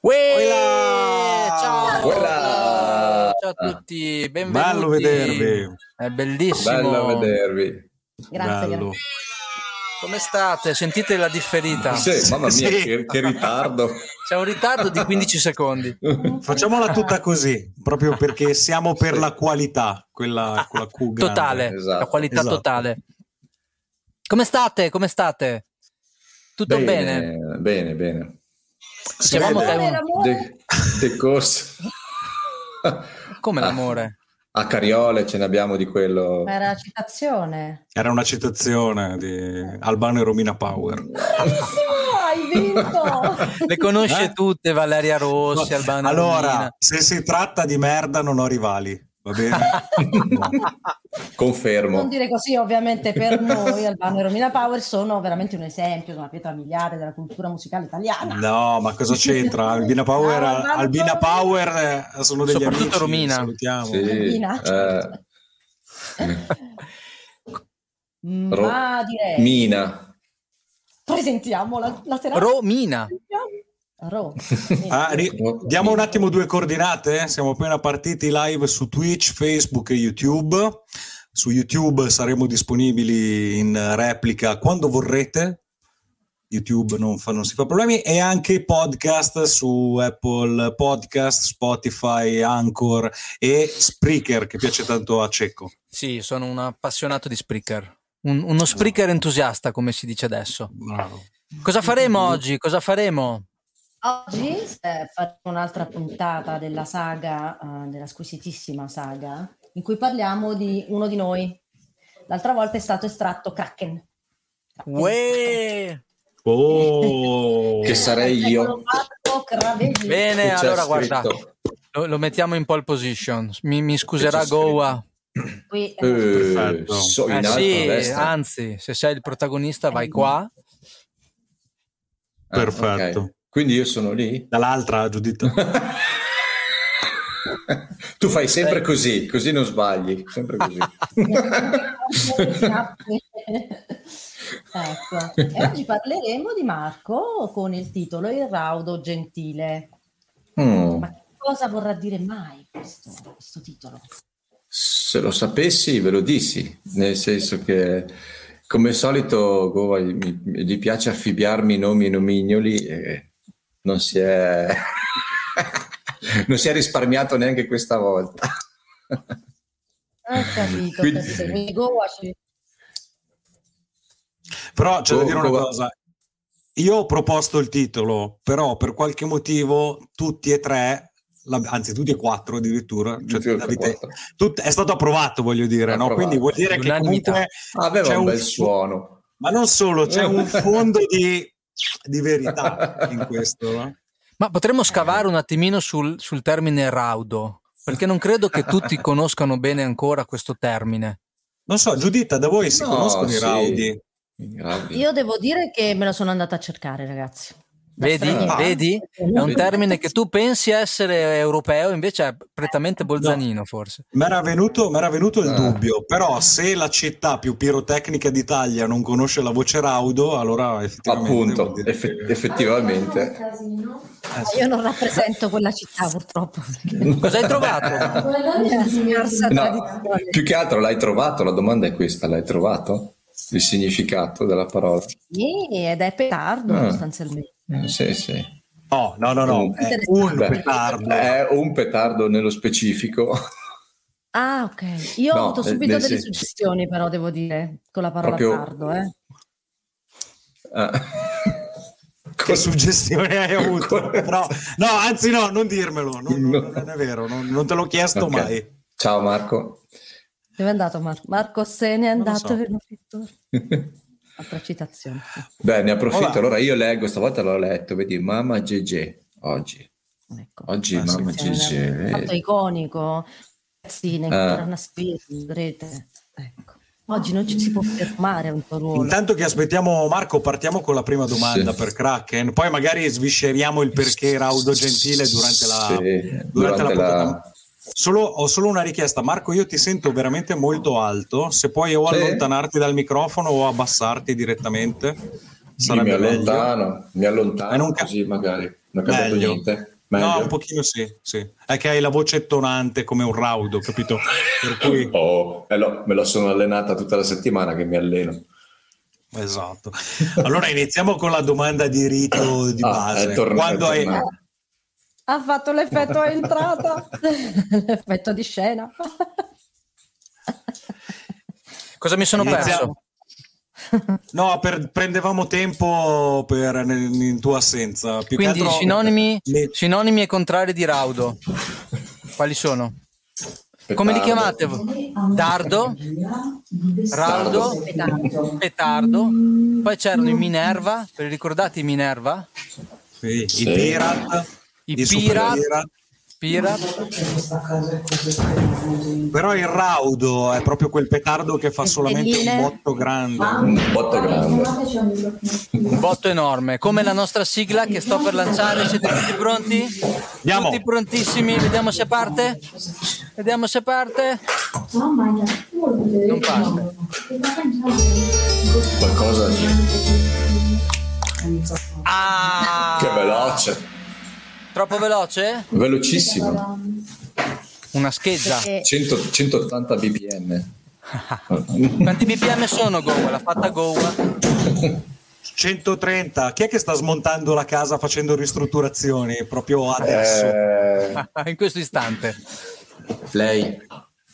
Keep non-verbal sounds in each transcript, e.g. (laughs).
Uè! Ciao! Uela! Ciao a tutti, benvenuti. Bello vedervi. È bellissimo. Bello vedervi. Grazie, Bello. grazie. Come state? Sentite la differita? Sì, mamma mia, Sì. che, che ritardo. C'è un ritardo di 15 secondi. Facciamola tutta così, proprio perché siamo per Sì. la qualità, quella, quella Q. Totale, Esatto. la qualità Esatto. totale. Come state? Come state? Tutto bene? Bene, bene. Si un- L'amore, De, decorso. (laughs) Come l'amore? A Cariole ce ne abbiamo di quello. Ma era la citazione. Era una citazione di Albano e Romina Power. Hai vinto! (laughs) Le conosce Eh? tutte Valeria Rossi, Albano allora, Romina. se si tratta di merda non ho rivali, va bene? (laughs) Confermo. Non dire così, ovviamente per noi Albano e Romina Power sono veramente un esempio, una pietra miliare della cultura musicale italiana. No, ma cosa c'entra? Albina Power, No, Albano Albina Power. Eh, sono degli Soprattutto amici, Romina. salutiamo. Sì, Romina, certo. eh, (laughs) Ma direi, Mina. presentiamo la, la serata. Romina. Ro. (laughs) Ah, ri- diamo un attimo due coordinate. Siamo appena partiti live su Twitch, Facebook e YouTube. Su YouTube saremo disponibili in replica quando vorrete. YouTube non, fa- non si fa problemi. E anche podcast su Apple Podcast, Spotify, Anchor e Spreaker, che piace tanto a Cecco. Sì, sono un appassionato di Spreaker. Un- uno Spreaker entusiasta, come si dice adesso. Bravo. Cosa faremo oggi? Cosa faremo? Oggi eh, faremo un'altra puntata della saga, eh, della squisitissima saga, in cui parliamo di uno di noi. L'altra volta è stato estratto Kraken. Uè! Oh, Che sarei io. Marco Cravesi. Bene, allora guarda, lo, lo mettiamo in pole position. Mi, mi scuserà? Goa. Qui, eh, Eh, Perfetto. so in Eh sì, anzi, se sei il protagonista vai qua. Ah, Perfetto. ok. Quindi io sono lì. dall'altra, Giuditta. (laughs) tu fai sempre così, così non sbagli. Sempre così. (laughs) ecco. E oggi parleremo di Marco con il titolo Il raudo gentile. Mm. Ma che cosa vorrà dire mai questo, questo titolo? Se lo sapessi, ve lo dissi, nel senso che come al solito Gova mi- mi- piace affibbiarmi i nomi e nomignoli e non si è, (laughs) non si è risparmiato neanche questa volta. Ho capito, Quindi- Però c'è da Oh, dire una cosa. Io ho proposto il titolo, però per qualche motivo tutti e tre, la- anzi tutti e quattro addirittura, cioè, Tutti quattro. tut- è stato approvato, voglio dire, no? Quindi vuol dire che L'unanimità. comunque Aveva c'è un bel fu- suono. Ma non solo, c'è un (laughs) fondo di, di verità in questo. no? Ma potremmo scavare un attimino sul, sul termine raudo, perché non credo che tutti (laughs) conoscano bene ancora questo termine. Non so, Giuditta, da voi si No, conoscono i sì. raudi? I Raudi. Io devo dire che me lo sono andata a cercare, ragazzi. Vedi? straniera. Vedi? È un termine che tu pensi essere europeo, invece è prettamente bolzanino, forse. Mi era venuto, venuto il Ah. dubbio, però se la città più pirotecnica d'Italia non conosce la voce raudo, allora effettivamente... Appunto, che- effettivamente. eh, sì. Io non rappresento quella città, purtroppo. Cosa hai trovato? No, più che altro l'hai trovato, la domanda è questa, l'hai trovato? Il significato della parola? Sì, ed è petardo Ah. sostanzialmente. Eh, Sì, sì. No, no, no, no, è un Beh, petardo. È un petardo nello specifico. Ah, ok. Io No, ho avuto nel- subito delle sen- suggestioni, però devo dire, con la parola Proprio- tardo, eh. Eh. (laughs) Che suggestione hai (laughs) avuto? Però- no, anzi no, non dirmelo, non, No. non è vero, non, non te l'ho chiesto Ok. mai. Ciao Marco. Dove è andato Marco? Marco se n'è Non andato so. (laughs) Altra citazione. Beh, ne approfitto. Hola. Allora io leggo, stavolta l'ho letto, vedi, Mamma GG, oggi. Ecco. Oggi Ah. Mamma Sì, GG. è un fatto iconico. Sì, ne Ah. una vedrete. Ecco. Oggi non ci si può fermare un ruolo. Intanto che aspettiamo Marco, partiamo con la prima domanda Sì. per Kraken, poi magari svisceriamo il perché Raudo Gentile durante la, Sì, durante durante la la- puntata. Solo, ho solo una richiesta, Marco, io ti sento veramente molto alto, se puoi o Sì. allontanarti dal microfono o abbassarti direttamente, Sì, mi meglio. allontano, mi allontano non ca- così magari. Non è cambiato Meglio. niente. Meglio. No, un pochino sì, sì. È che hai la voce tonante come un raudo, capito? Per cui... (laughs) Oh, eh no, me lo sono allenata tutta la settimana che mi alleno. Esatto. Allora iniziamo con la domanda di rito di Ah, base. è tornato, Quando è hai... Ha fatto l'effetto a (laughs) entrata, (laughs) l'effetto di scena. Cosa mi sono Iniziamo. perso? No, per- prendevamo tempo per, nel- in tua assenza. Più che Quindi altro- sinonimi, Le- sinonimi e contrari di raudo. Quali sono? Come li chiamate? Dardo, raudo, petardo. Poi c'erano i Minerva, ve li ricordate i Minerva? Sì, Sì. I Pirat, I Super Pirat. Però il raudo è proprio quel petardo che fa solamente un botto grande. Un botto grande. Un botto enorme, come la nostra sigla che sto per lanciare. Siete tutti pronti? Andiamo. Tutti prontissimi? Vediamo se parte. Vediamo se parte. Non parte. Qualcosa di... Ah! Che veloce. Troppo veloce? Velocissimo. Una scheggia. E 100 180 bpm. (laughs) Quanti BPM sono Goa? L'ha fatta Goa? 130. Chi è che sta smontando la casa facendo ristrutturazioni proprio adesso? Eh, (laughs) In questo istante. lei.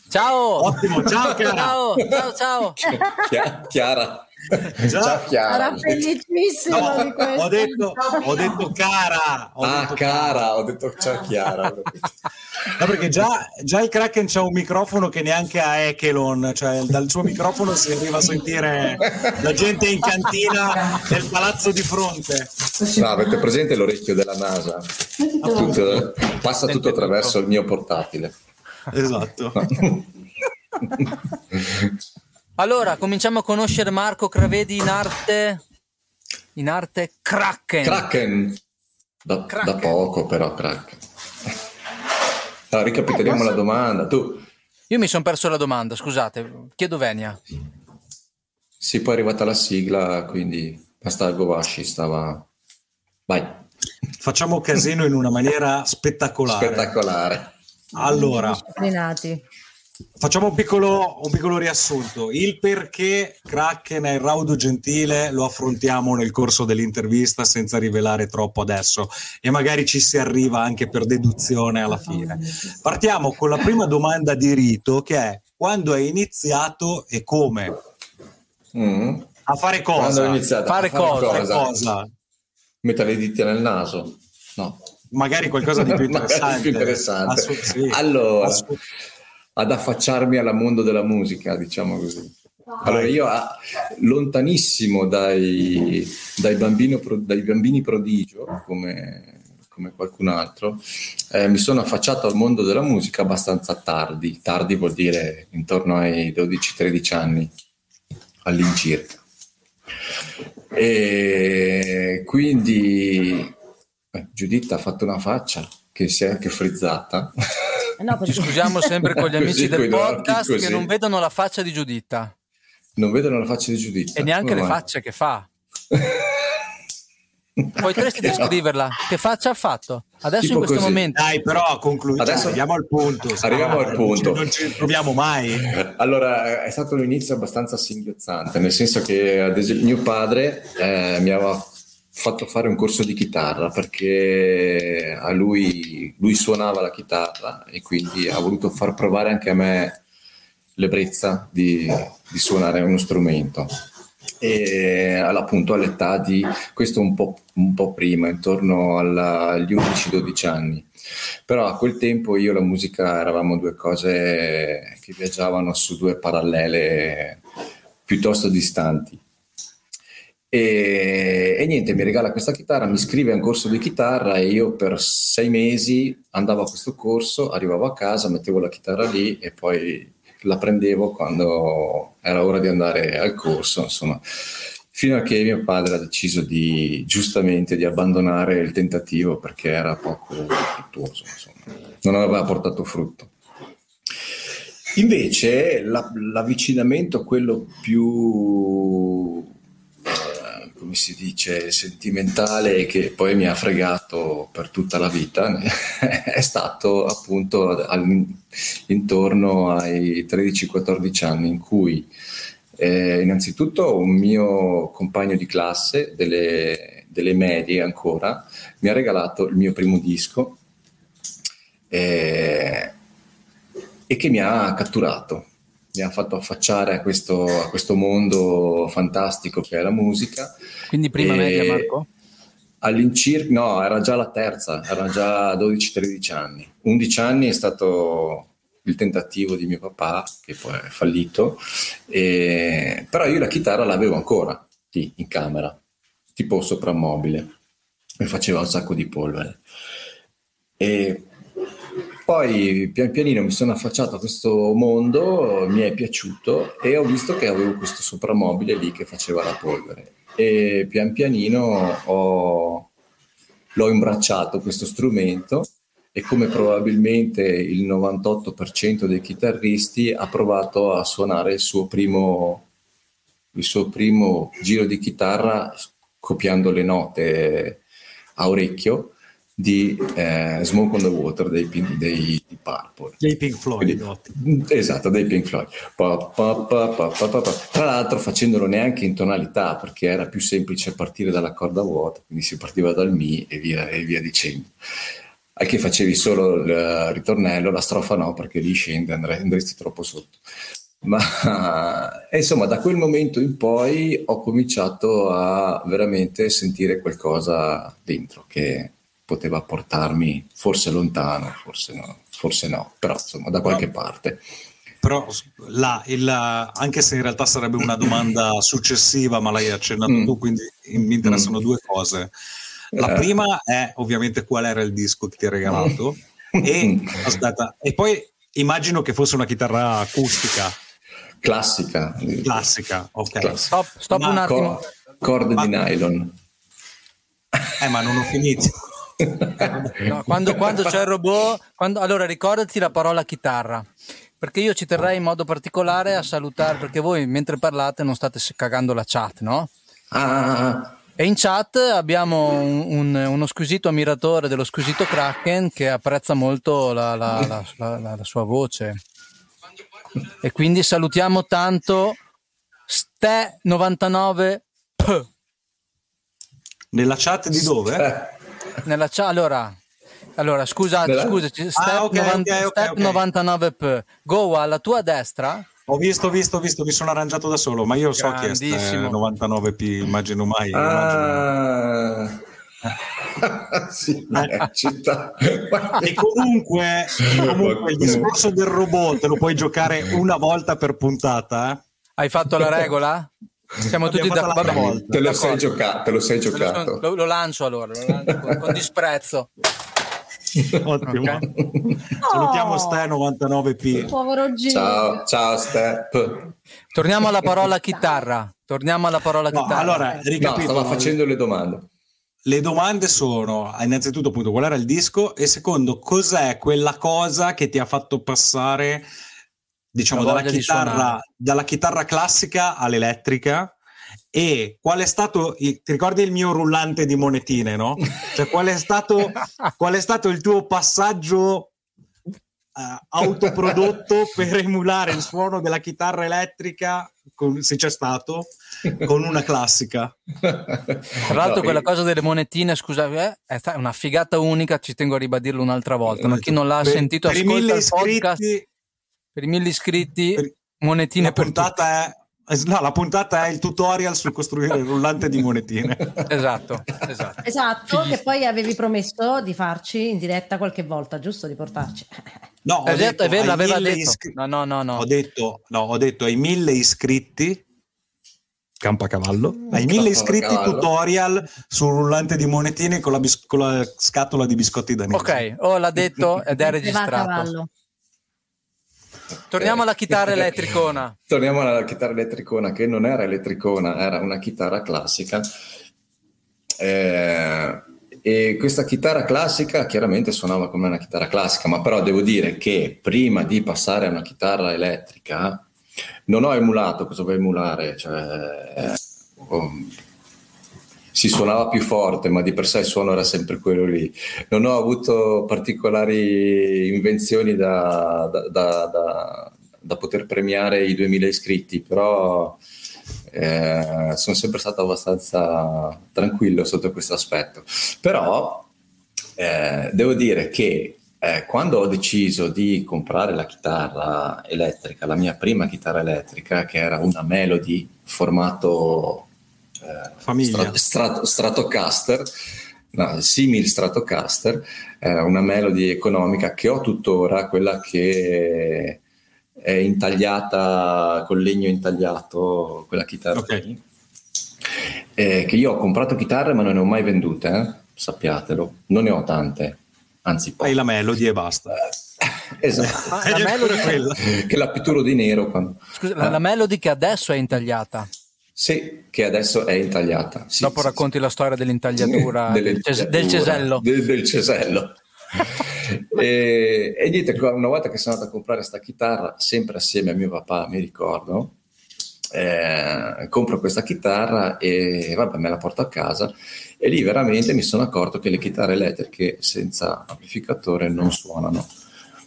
Ciao! Ottimo, ciao cara. Ciao, ciao, ciao. Chia- Chiara. Già. Ciao Chiara. Sarà felicissimo No, di questo. ho detto, ho detto cara. Ho Ah, detto cara, ho detto ciao Chiara. No, perché già, già il Kraken c'ha un microfono che neanche ha Echelon, cioè dal suo microfono si arriva a sentire la gente in cantina nel palazzo di fronte. No, avete presente l'orecchio della NASA? Appunto, passa tutto attraverso il mio portatile. Esatto. (laughs) Allora, cominciamo a conoscere Marco Cravedi in arte. In arte Kraken. Kraken. Da, Kraken. da poco però Kraken. Allora, ricapitoliamo la domanda. Tu, Io mi sono perso la domanda, scusate. Chiedo Venia. sì, poi è arrivata la sigla, quindi basta Govashi stava... Vai, Facciamo casino in una maniera spettacolare. spettacolare. Allora, Disciplinati. Facciamo un piccolo, un piccolo riassunto. Il perché Kraken è il raudo gentile lo affrontiamo nel corso dell'intervista senza rivelare troppo adesso e magari ci si arriva anche per deduzione alla fine. Partiamo con la prima domanda di rito che è quando è iniziato e come? Mm. A fare Quando cosa? ho iniziato Fare a fare cosa? Fare cosa? cosa? Mettere le dita nel naso? No. Magari qualcosa di più (laughs) interessante. più interessante. Assu- sì. Allora, Assu- ad affacciarmi al mondo della musica, diciamo così. Allora, io ah, lontanissimo dai, dai, bambino dai bambini prodigio, come, come qualcun altro, eh, mi sono affacciato al mondo della musica abbastanza tardi. Tardi vuol dire intorno ai 12-13 anni all'incirca. E quindi eh, Giuditta ha fatto una faccia che si è anche frizzata. Eh no, Ci scusiamo sempre con gli (laughs) amici del podcast che non vedono la faccia di Giuditta Non vedono la faccia di Giuditta. e neanche Come le mai? facce che fa. (laughs) Potresti descriverla? Che faccia ha fatto? Adesso Tipo in questo così. momento. Dai, però a concludere, Adesso- arriviamo al punto. (laughs) Arriviamo al Non punto. ci- Non ci troviamo mai. Allora, è stato un inizio abbastanza singhiozzante, nel senso che ad esempio mio padre eh, mi aveva fatto fare un corso di chitarra perché a lui, lui suonava la chitarra e quindi ha voluto far provare anche a me l'ebbrezza di, di suonare uno strumento. E appunto all'età di questo un po', un po prima, intorno alla- agli 11-12 anni. Però a quel tempo io e la musica eravamo due cose che viaggiavano su due parallele piuttosto distanti. E, e niente, mi regala questa chitarra, mi iscrive a un corso di chitarra e io per sei mesi andavo a questo corso, arrivavo a casa, mettevo la chitarra lì e poi la prendevo quando era ora di andare al corso, insomma, fino a che mio padre ha deciso di giustamente di abbandonare il tentativo perché era poco fruttuoso, insomma, non aveva portato frutto. Invece la- l'avvicinamento, quello più, come si dice, sentimentale che poi mi ha fregato per tutta la vita, (laughs) è stato appunto intorno ai 13-14 anni in cui eh, innanzitutto un mio compagno di classe delle, delle, medie ancora mi ha regalato il mio primo disco eh, e che mi ha catturato mi ha fatto affacciare a questo, a questo mondo fantastico che è la musica. Quindi prima e media, Marco? All'incirca, no, era già la terza, era già 12-13 anni. 11 anni è stato il tentativo di mio papà, che poi è fallito, e... però io la chitarra l'avevo ancora lì in camera, tipo soprammobile, e faceva un sacco di polvere. E poi pian pianino mi sono affacciato a questo mondo, mi è piaciuto e ho visto che avevo questo soprammobile lì che faceva la polvere. E pian pianino ho, l'ho imbracciato questo strumento e come probabilmente il 98% dei chitarristi ha provato a suonare il suo primo, il suo primo giro di chitarra copiando le note a orecchio di eh, Smoke on the Water dei, dei, dei Purple. Dei Pink Floyd. Quindi, esatto, dei Pink Floyd. Pa, pa, pa, Tra l'altro facendolo neanche in tonalità perché era più semplice partire dalla corda vuota, quindi si partiva dal Mi e via, e via dicendo. Al che facevi solo il ritornello, la strofa no perché lì scende, andresti troppo sotto. Ma (laughs) insomma, da quel momento in poi ho cominciato a veramente sentire qualcosa dentro che poteva portarmi forse lontano, forse no, forse no però insomma da qualche però, parte. Però là, il, anche se in realtà sarebbe una domanda (laughs) successiva, ma l'hai accennato mm. tu, quindi mi interessano mm. due cose. La eh. prima è ovviamente qual era il disco che ti ha regalato e, (laughs) aspetta, e poi immagino che fosse una chitarra acustica. Classica. Classica, ok. Classica. Stop, stop un attimo. Corde ma, di nylon. Eh, ma non ho finito. (laughs) No, quando, quando, c'è il robot, quando, allora ricordati la parola chitarra, perché io ci terrei in modo particolare a salutare, perché voi mentre parlate non state cagando la chat, no? Ah. E in chat abbiamo un, un, uno squisito ammiratore dello squisito Kraken che apprezza molto la, la, la, la sua voce. E quindi salutiamo tanto Ste99P. Nella chat di dove? Eh nella chat, allora, allora scusa, Nella... scusaci, step, ah, okay, 90, okay, okay, 99p. Goa alla tua destra? Ho visto, visto, visto, mi sono arrangiato da solo, ma io so chi è 99p, immagino mai. Ah. Immagino. (laughs) sì, città. e comunque, comunque il discorso del robot te lo puoi giocare una volta per puntata. Eh? Hai fatto la regola? Siamo tutti d'accordo. Te lo sei giocato. Te lo, sei giocato. Lo, lo, lancio allora, lo lancio con, con disprezzo. (laughs) Ottimo. Okay. (laughs) Salutiamo Ste 99p. Povero Gino. Ciao, ciao Step. Torniamo alla parola chitarra. Torniamo alla parola no, chitarra. Allora, ricapitolo. No, stavo facendo le domande. Le domande sono innanzitutto appunto qual era il disco e secondo cos'è quella cosa che ti ha fatto passare diciamo dalla chitarra, dalla chitarra classica all'elettrica e qual è stato, ti ricordi il mio rullante di monetine, no? Cioè qual è stato, (laughs) qual è stato il tuo passaggio uh, autoprodotto per emulare il suono della chitarra elettrica, con, se c'è stato, con una classica? Tra l'altro quella cosa delle monetine, scusa, eh, è una figata unica, ci tengo a ribadirlo un'altra volta, ma chi non l'ha per, sentito ascolta il podcast... Iscritti, per i mille iscritti, per, monetine la puntata è, no, la puntata è il tutorial su costruire il rullante di monetine. (laughs) esatto, esatto. Esatto, che poi avevi promesso di farci in diretta qualche volta, giusto? Di portarci. (laughs) No, ho detto, è vero, l'aveva detto. Iscri- no, no, no, no. Ho detto, no, ho detto ai mille iscritti Campacavallo. Ai mille iscritti tutorial sul rullante di monetine con la, bis- con la scatola di biscotti danesi. Ok, oh, l'ha detto (laughs) ed è registrato. Torniamo alla chitarra elettricona. (laughs) Torniamo alla chitarra elettricona, che non era elettricona, era una chitarra classica. Eh, e questa chitarra classica chiaramente suonava come una chitarra classica, ma però devo dire che prima di passare a una chitarra elettrica non ho emulato cosa vuoi emulare, cioè, um, si suonava più forte, ma di per sé il suono era sempre quello lì. Non ho avuto particolari invenzioni da, da, da, da poter premiare i 2000 iscritti, però eh, sono sempre stato abbastanza tranquillo sotto questo aspetto. Però eh, devo dire che eh, quando ho deciso di comprare la chitarra elettrica, la mia prima chitarra elettrica, che era una Melody formato Famiglia. Strat- Stratocaster, no, simil Stratocaster, eh, una melody economica che ho tuttora, quella che è intagliata col legno intagliato, quella chitarra. Okay. Eh, che io ho comprato chitarre ma non ne ho mai vendute, eh? sappiatelo, non ne ho tante, anzi poche. Hai la melody e basta. esatto, ah, la (laughs) melody... che la pitturo di nero. Quando... Scusa, la, la melody che adesso è intagliata. Sì, che adesso è intagliata. Sì, Dopo sì, racconti sì. la storia dell'intagliatura (laughs) del, ces- del cesello. Del, del cesello. (laughs) e, e, niente, una volta che sono andato a comprare questa chitarra, sempre assieme a mio papà, mi ricordo, eh, compro questa chitarra e vabbè, me la porto a casa e lì veramente mi sono accorto che le chitarre elettriche senza amplificatore non suonano.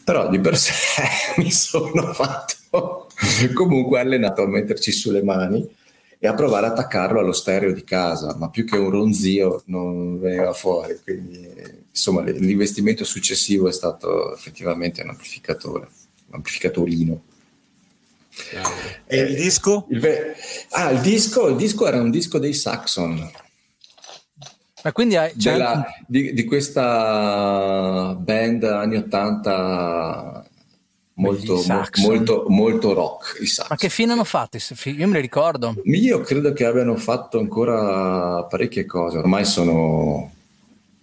Però di per sé (laughs) mi sono fatto comunque allenato a metterci sulle mani e a provare ad attaccarlo allo stereo di casa, ma più che un ronzio non veniva fuori. Quindi, insomma, l'investimento successivo è stato effettivamente un amplificatore, un amplificatorino. E il disco? Il ve- ah, il disco, il disco era un disco dei Saxon. Ma quindi hai, Della, di, di, questa band anni 80 molto, molto, molto rock. Ma che fine hanno fatto? Io me li ricordo. Io credo che abbiano fatto ancora parecchie cose. Ormai sono,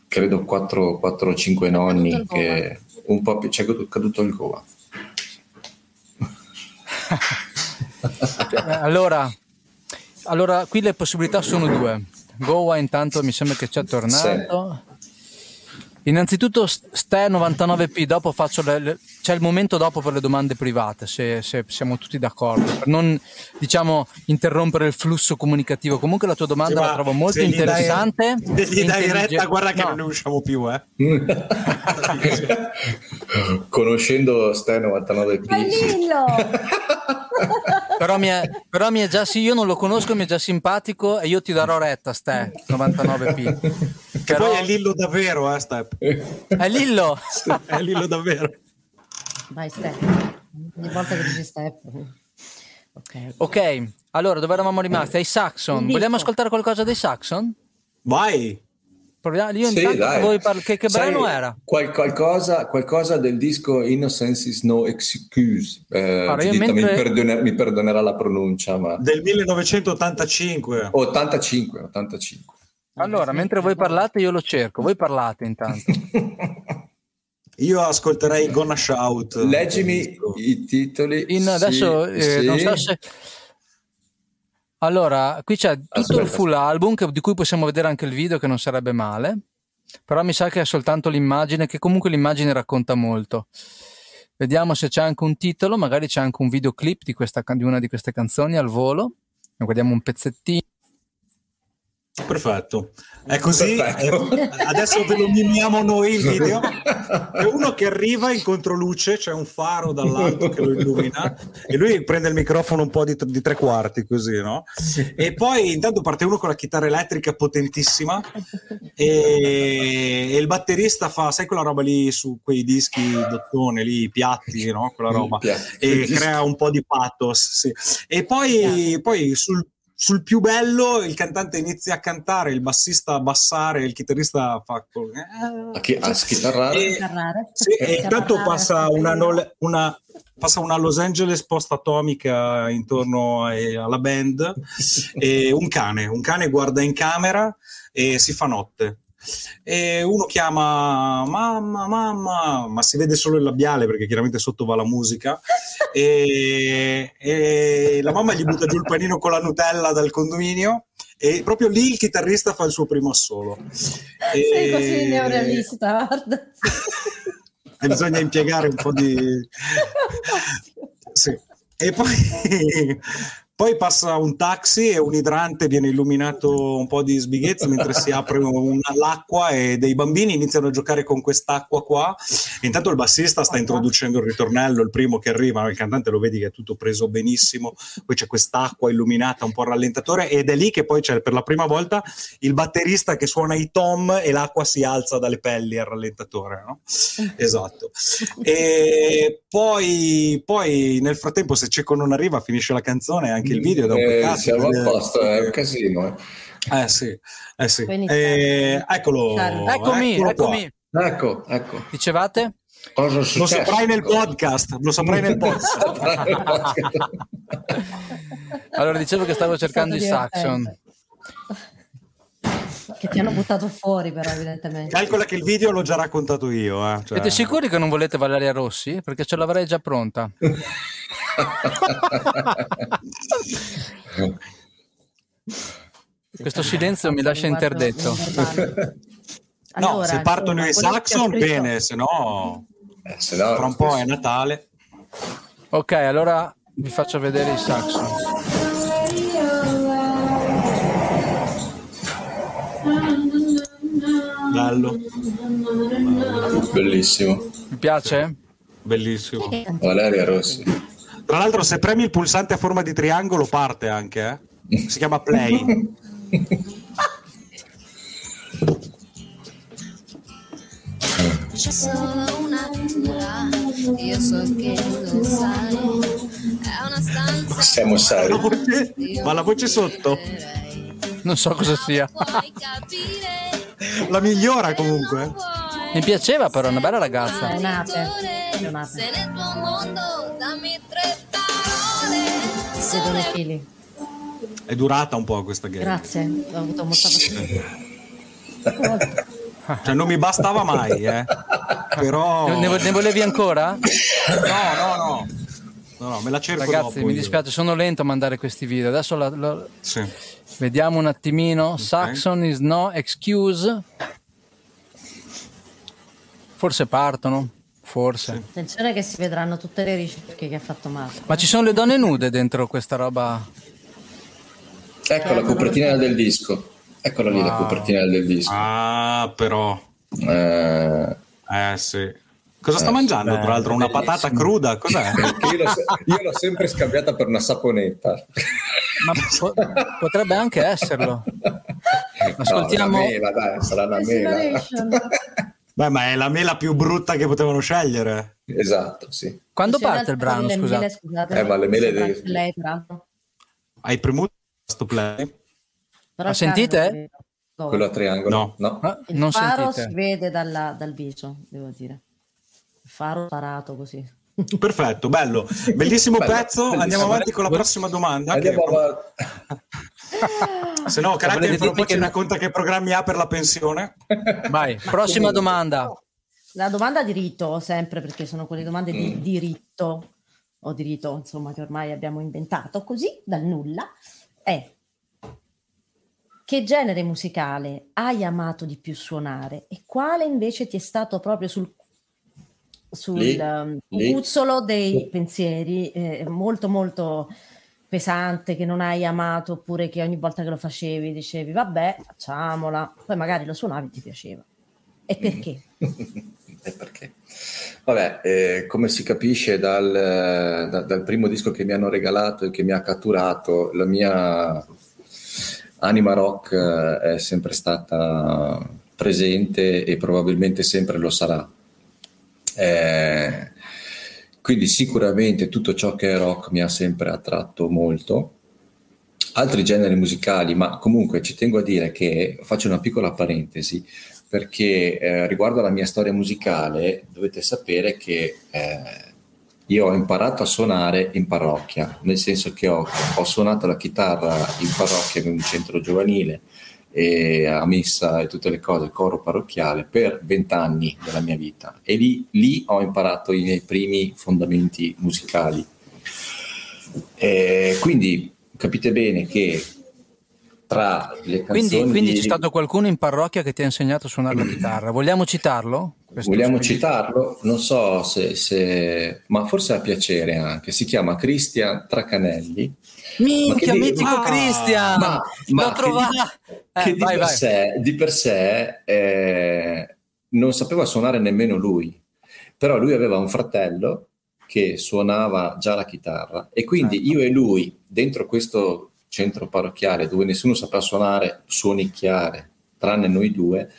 credo, 4 o 5 nonni che un po' più, c'è caduto il Goa. allora, allora, qui le possibilità sono due. Goa intanto mi sembra che sia tornato. Sì. Innanzitutto Ste 99p, dopo faccio le, le, c'è il momento dopo per le domande private, se, se, siamo tutti d'accordo, per non diciamo interrompere il flusso comunicativo. Comunque la tua domanda sì, la trovo molto interessante. Se gli dai retta, guarda che no. non ne usciamo più, eh. (laughs) Conoscendo Ste 99p. (laughs) però, mi è, però mi è già sì, io non lo conosco, mi è già simpatico e io ti darò retta, Ste 99p. Che però... poi è Lillo davvero, eh, Step. È Lillo? (laughs) è Lillo davvero. Vai, Step. Ogni volta che dici Step. Okay. ok, allora dove eravamo rimasti? Ai Saxon. Vogliamo ascoltare qualcosa dei Saxon? Vai. Proviamo. Io sì, voi parlo... che, che Sai, brano era? Qual, qualcosa, qualcosa, del disco Innocence is no excuse. Eh, allora, mentre... mi, perdoner, mi, perdonerà la pronuncia, ma... Del 1985. 85, 85. Allora, mentre voi parlate, io lo cerco. Voi parlate intanto. (laughs) Io ascolterei Gonna Shout. Leggimi i titoli. In, adesso sì, eh, sì. non so se. Allora, qui c'è tutto aspetta, il full aspetta. album che, di cui possiamo vedere anche il video, che non sarebbe male. Però mi sa che è soltanto l'immagine, che comunque l'immagine racconta molto. Vediamo se c'è anche un titolo, magari c'è anche un videoclip di, questa, di una di queste canzoni al volo. Guardiamo un pezzettino. Perfetto, è così. Perfetto. Eh, adesso ve lo mimiamo noi il video. (laughs) È uno che arriva in controluce, c'è un faro dall'alto che lo illumina e lui prende il microfono un po' di, di tre quarti, così, no? E poi intanto parte uno con la chitarra elettrica potentissima e, e il batterista fa, sai quella roba lì su quei dischi d'ottone lì, piatti, no? Quella roba. E crea un po' di pathos, sì. E poi, poi sul sul più bello il cantante inizia a cantare, il bassista a bassare, il chitarrista fa... Eh, a, chi, a schitarrare. E, sì, e intanto passa una, una, passa una Los Angeles post-atomica intorno a, alla band (laughs) e un cane, un cane guarda in camera e si fa notte e uno chiama mamma, mamma, ma si vede solo il labiale perché chiaramente sotto va la musica e, e la mamma gli butta giù il panino con la Nutella dal condominio e proprio lì il chitarrista fa il suo primo assolo. E... Sei così neorealista, guarda. (laughs) e bisogna impiegare un po' di... (laughs) sì. E poi, Poi passa un taxi e un idrante viene illuminato un po' di sbighezza mentre si apre una, l'acqua e dei bambini iniziano a giocare con quest'acqua qua. E intanto il bassista sta introducendo il ritornello, il primo che arriva, il cantante lo vedi che è tutto preso benissimo, poi c'è quest'acqua illuminata un po' rallentatore ed è lì che poi c'è per la prima volta il batterista che suona i tom e l'acqua si alza dalle pelli al rallentatore. No? esatto. E poi, poi nel frattempo se Cecco non arriva finisce la canzone anche il video da un eh, siamo a posto, è un (laughs) casino. Eh, eh sì, eh sì. Eh, eccolo. Eccomi, eccomi. Ecco, ecco. Dicevate? Cosa lo saprai nel (laughs) podcast, lo saprai nel podcast. allora dicevo che stavo cercando i Saxon. Che ti hanno buttato fuori però evidentemente. Calcola che il video l'ho già raccontato io. Eh. Cioè... Siete sicuri che non volete Valeria Rossi? Perché ce l'avrei già pronta. (laughs) Questo silenzio mi lascia interdetto. Allora, no, se partono i Saxon, bene, se no, eh, se no fra un po' è Natale. Ok, allora vi faccio vedere i Saxon. Bello. Bellissimo. Mi piace? Bellissimo. Valeria Rossi. Tra l'altro, se premi il pulsante a forma di triangolo, parte anche. Eh? Si chiama play. (laughs) C'è solo una io so che lo sai. È una stanza. Siamo seri. Ma la voce, ma la voce sotto? Non so cosa sia. La migliora comunque. Mi piaceva però, una bella ragazza. Se nel tuo mondo dammi tre parole. Vedo i fili. È durata un po' questa game. Grazie, ho avuto molta pazienza. cioè non mi bastava mai, eh. Però... Ne, ne volevi ancora? No, no, no. No, no, me la cerco Ragazzi, mi dispiace, sono lento a mandare questi video. Adesso la, la... Sì. vediamo un attimino. Okay. Saxon is no excuse. Forse partono. Forse. Sì. Attenzione che si vedranno tutte le ricerche che ha fatto Marco. Ma ci sono le donne nude dentro questa roba? Ecco la copertina del disco. Eccola lì wow. la copertina del disco. Ah, però. Eh, eh sì. Cosa sta eh, mangiando, tra l'altro? Una bellissimo. patata cruda? Cos'è? (laughs) io, l'ho, io l'ho sempre scambiata per una saponetta. Ma po- potrebbe anche esserlo. Ascoltiamo. No, mela, dai, sarà una mela. (laughs) Beh, ma è la mela più brutta che potevano scegliere. Esatto, sì. Quando parte il brano, scusate? scusate? Eh, ma le mele... Devi... Lei, Hai premuto questo play? Però sentite? Quello a triangolo? No. no. Ah, il non faro sentite. si vede dalla, dal viso, devo dire. Faro parato così. Perfetto, bello. Bellissimo bello, pezzo. Bellissimo. Andiamo avanti con la prossima domanda. Andiamo che... Se no, Caracca fra un po' ci racconta che programmi ha per la pensione. Vai, (laughs) prossima domanda. La domanda diritto, sempre perché sono quelle domande di mm. diritto o diritto, insomma, che ormai abbiamo inventato così, dal nulla, è che genere musicale hai amato di più suonare e quale invece ti è stato proprio sul, sul lì, um, cuzzolo dei pensieri eh, molto molto pesante che non hai amato oppure che ogni volta che lo facevi dicevi vabbè facciamola poi magari lo suonavi e ti piaceva e mm. perché? (laughs) e perché? Vabbè, eh, come si capisce dal, da, dal primo disco che mi hanno regalato e che mi ha catturato, la mia Anima Rock eh, è sempre stata presente e probabilmente sempre lo sarà. Eh, quindi sicuramente tutto ciò che è rock mi ha sempre attratto molto. Altri generi musicali, ma comunque ci tengo a dire che faccio una piccola parentesi perché eh, riguardo alla mia storia musicale dovete sapere che eh, io ho imparato a suonare in parrocchia, nel senso che ho, ho suonato la chitarra in parrocchia in un centro giovanile e a messa e tutte le cose, coro parrocchiale, per vent'anni della mia vita. E lì, lì, ho imparato i miei primi fondamenti musicali. E quindi capite bene che tra le canzoni. Quindi, quindi di... c'è stato qualcuno in parrocchia che ti ha insegnato a suonare la (clears throat) chitarra. Vogliamo citarlo? Questo Vogliamo citarlo? Non so se, se, ma forse a piacere anche. Si chiama Cristian Tracanelli. Minchia, di... mitico ah, Cristian! Ma, ma che, di, eh, che vai, di, per sé, di, per sé, eh, non sapeva suonare nemmeno lui, però lui aveva un fratello che suonava già la chitarra e quindi certo. io e lui dentro questo centro parrocchiale dove nessuno sapeva suonare, suonicchiare, tranne noi due,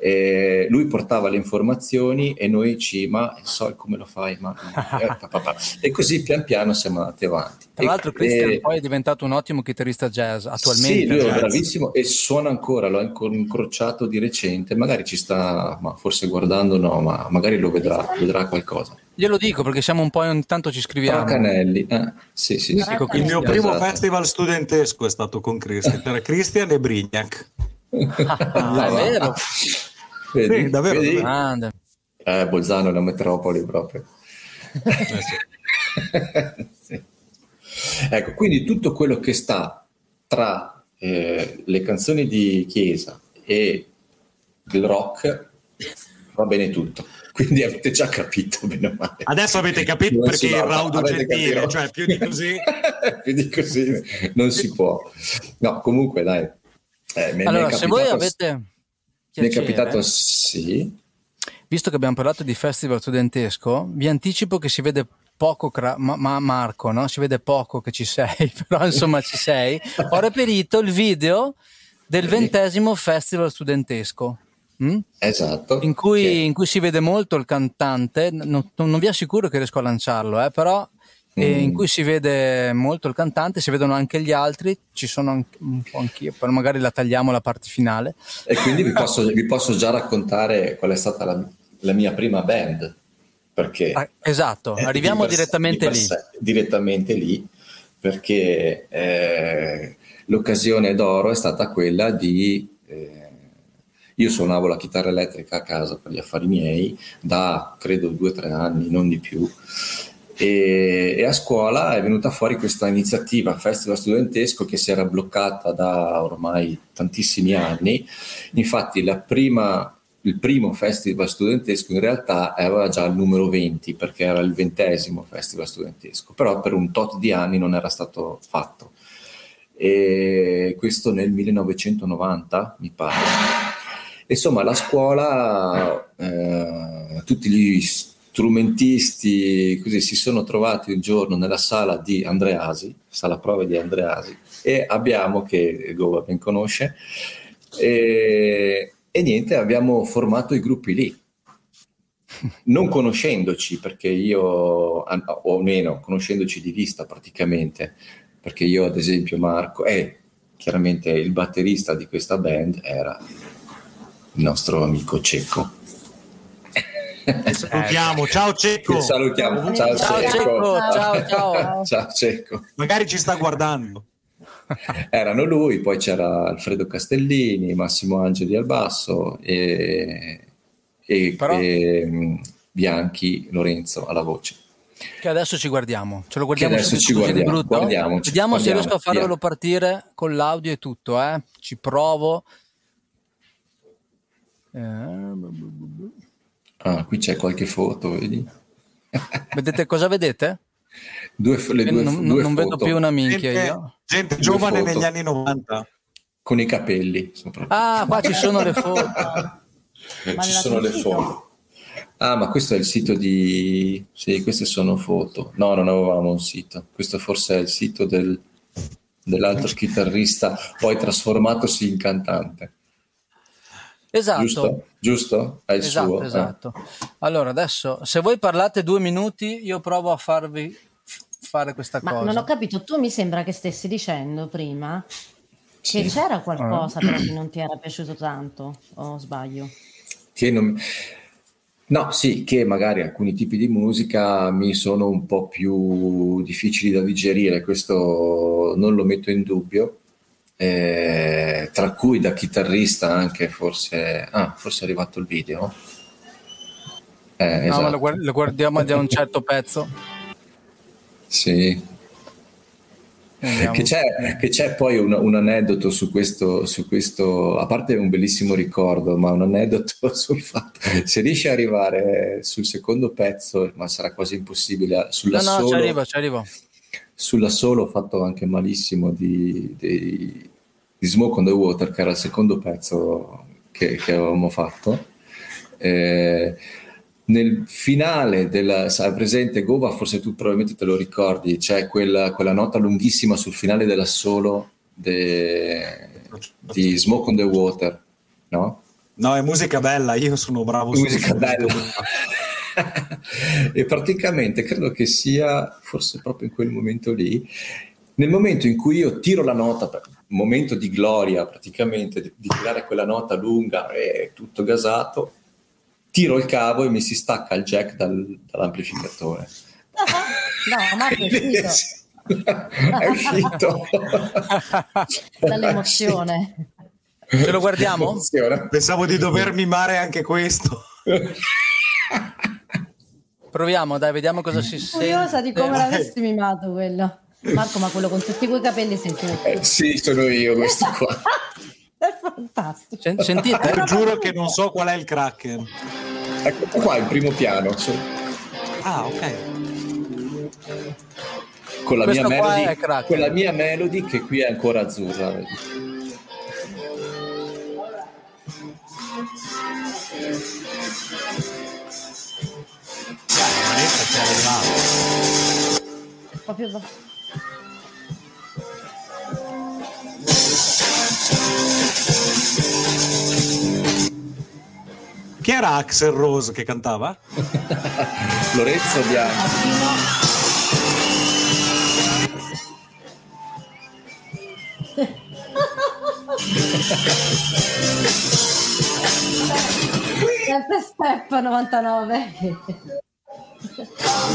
e lui portava le informazioni e noi ci, ma so come lo fai, ma... (laughs) e così pian piano siamo andati avanti. Tra l'altro Christian e... poi è diventato un ottimo chitarrista jazz attualmente. Sì, lui è bravissimo e suona ancora, l'ho incrociato di recente, magari ci sta, ma forse guardando no, ma magari lo vedrà, vedrà qualcosa. Glielo dico perché siamo un po' ogni tanto ci scriviamo. Canelli, eh? sì, sì, sì. Il mio primo esatto. festival studentesco è stato con Christian, era Christian e Brignac. Ah, è vero. Vedi, sì, davvero, vedi? Grande. Eh, Bolzano è una metropoli proprio. Eh, (laughs) sì. Ecco, quindi tutto quello che sta tra eh, le canzoni di Chiesa e il rock va bene tutto. Quindi avete già capito bene male. Adesso avete capito non perché il raudo gentile, cioè più di così. (laughs) più di così non si può. No, comunque dai. Eh, allora, se voi avete mi è capitato sì. Visto che abbiamo parlato di festival studentesco, vi anticipo che si vede poco, cra- ma, ma, Marco, no? si vede poco che ci sei, (laughs) però insomma ci sei. Ho reperito il video del ventesimo festival studentesco. Mm? Esatto. In cui, che... in cui, si vede molto il cantante, non, non vi assicuro che riesco a lanciarlo, eh, però mm. in cui si vede molto il cantante, si vedono anche gli altri, ci sono anche, un po' anch'io, però magari la tagliamo la parte finale. E quindi vi posso, vi posso già raccontare qual è stata la, la mia prima band. Perché ah, esatto, arriviamo di direttamente di lì. Sé, direttamente lì, perché eh, l'occasione d'oro è stata quella di... Eh, io suonavo la chitarra elettrica a casa per gli affari miei da credo due o tre anni, non di più, e, e, a scuola è venuta fuori questa iniziativa Festival Studentesco che si era bloccata da ormai tantissimi anni. Infatti prima, il primo Festival Studentesco in realtà aveva già il numero 20 perché era il ventesimo Festival Studentesco, però per un tot di anni non era stato fatto. E questo nel 1990 mi pare. Insomma, la scuola, eh, tutti gli strumentisti così si sono trovati un giorno nella sala di Andreasi, sala prove di Andreasi, e abbiamo, che Gova ben conosce, e, e niente, abbiamo formato i gruppi lì, non conoscendoci, perché io, o almeno conoscendoci di vista praticamente, perché io ad esempio Marco, e chiaramente il batterista di questa band era il nostro amico Salutiamo, ciao Cecco. Salutiamo, ciao, ciao Cecco. Cecco. Ciao, (laughs) ciao. ciao Cecco. Magari ci sta guardando. (laughs) Erano lui, poi c'era Alfredo Castellini, Massimo Angeli al basso e, e, Però... e Bianchi Lorenzo alla voce. Che adesso ci guardiamo, ce lo guardiamo adesso ci guardiamo, guardiamo, Vediamo guardiamo, se riesco a farvelo via. partire con l'audio e tutto, eh? Ci provo. Eh... Ah, qui c'è qualche foto, vedi? (laughs) Vedete cosa vedete? Due, le due, non, due non vedo più una minchia gente, io. Gente giovane negli anni 90. Con i capelli. Ah, qua ci sono le foto. ci sono le foto. Ah, ma questo è il sito di... Sì, queste sono foto. No, non avevamo un sito. Questo forse è il sito del, dell'altro chitarrista, poi trasformatosi in cantante. Esatto. Giusto? Giusto? È il esatto, suo. Eh. Esatto. Eh. Allora, adesso, se voi parlate due minuti, io provo a farvi fare questa Ma cosa. non ho capito, tu mi sembra che stessi dicendo prima che sì. c'era qualcosa però che non ti era piaciuto tanto, o sbaglio? Che non... No, sì, che magari alcuni tipi di musica mi sono un po' più difficili da digerire, questo non lo metto in dubbio eh, tra cui da chitarrista anche forse, ah, forse è arrivato il video. Eh, no, esatto. ma lo, guard- lo guardiamo da un certo pezzo. Sì. Che c'è, che c'è, poi un, un aneddoto su questo, su questo, a parte un bellissimo ricordo, ma un aneddoto (laughs) sul fatto se riesci ad arrivare sul secondo pezzo, ma sarà quasi impossibile, sulla no, no, solo, ci arrivo, ci arrivo. Sulla solo ho fatto anche malissimo di, di, di Smoke on the Water, che era il secondo pezzo che, che avevamo fatto. Eh, nel finale della sai, presente Gova, forse tu probabilmente te lo ricordi, c'è quella, quella nota lunghissima sul finale dell'assolo de, di Smoke on the Water, no? No, è musica bella, io sono bravo musica bella. E praticamente credo che sia forse proprio in quel momento lì, nel momento in cui io tiro la nota, un momento di gloria praticamente, di, di tirare quella nota lunga e tutto gasato, tiro il cavo e mi si stacca il jack dal, dall'amplificatore. No, ma è (laughs) uscito. è uscito. (laughs) Dall'emozione. Ce lo guardiamo? Pensavo di dover mimare anche questo. (laughs) Proviamo, dai, vediamo cosa si sente. Curiosa di come l'avresti mimato quello. Marco, ma quello con tutti quei capelli senti eh, Sì, sono io questo qua. (laughs) è fantastico. Sentite, eh, giuro che non so qual è il Kraken. Ecco qua il primo piano. Ah, ok. Con la, mia melody, con la mia melody che qui è ancora azzurra. Vedi? Proprio Chi era Axel Rose che cantava? (laughs) Lorenzo Bianchi. Sempre Step 99.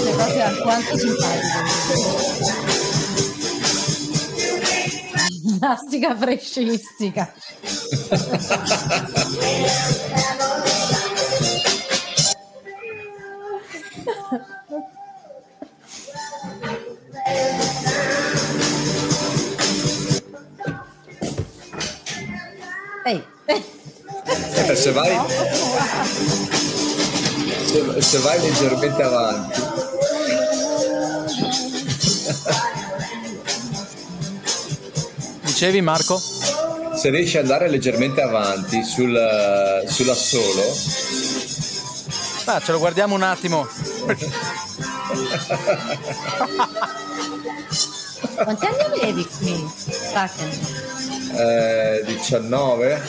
Le cose alquanto simpatiche. Ginnastica frescistica. Ehi. Eh, se vai (laughs) se, se vai leggermente avanti. Dicevi Marco? Se riesci ad andare leggermente avanti sul, sull'assolo ah, ce lo guardiamo un attimo. Quanti anni avevi qui? Eh, 19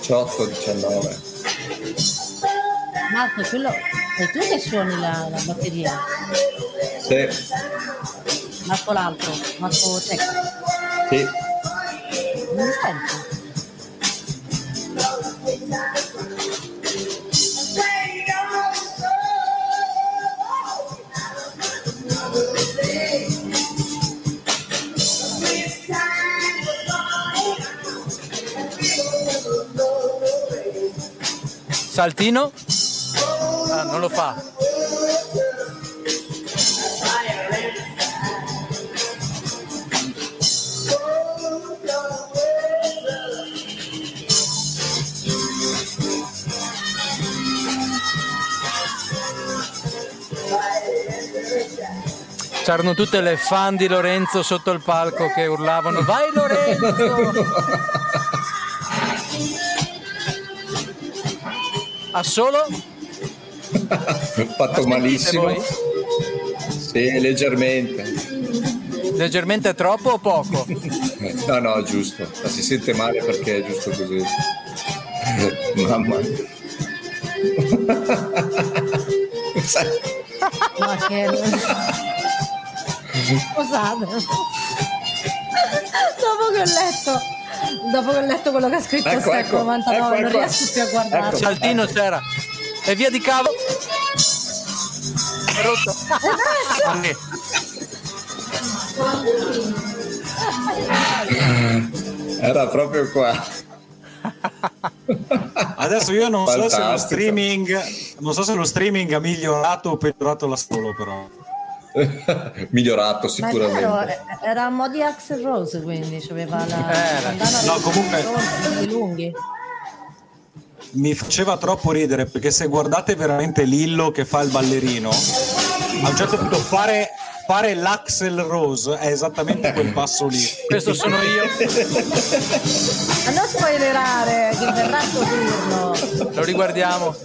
18 19 Marco quello sei tu che suoni la, la batteria? sì Marco l'altro Marco Cecco sì non sento Saltino? Ah, non lo fa. C'erano tutte le fan di Lorenzo sotto il palco che urlavano Vai Lorenzo! A (laughs) solo? (laughs) Fatto malissimo. Voi? Sì, leggermente. Leggermente troppo o poco? (laughs) No, no, giusto. Ma si sente male perché è giusto così. (laughs) Mamma. Ma che... Scusate. Dopo che ho letto dopo che ho letto quello che ha scritto ecco, Stecco ecco, 99 ecco, non ecco. riesco più a guardare ecco. Saltino c'era e via di cavo è rotto era proprio qua adesso io non Fantastico. so se lo streaming non so se lo streaming ha migliorato o peggiorato la solo però (laughs) migliorato sicuramente. Vero, era a mo' di Axel Rose, quindi aveva la eh, no, comunque lunghi. Mi faceva troppo ridere perché se guardate veramente Lillo che fa il ballerino, a un certo punto fare fare l'Axel Rose è esattamente quel passo lì. Questo sono io. A non spoilerare che verrà il tuo turno. Lo riguardiamo.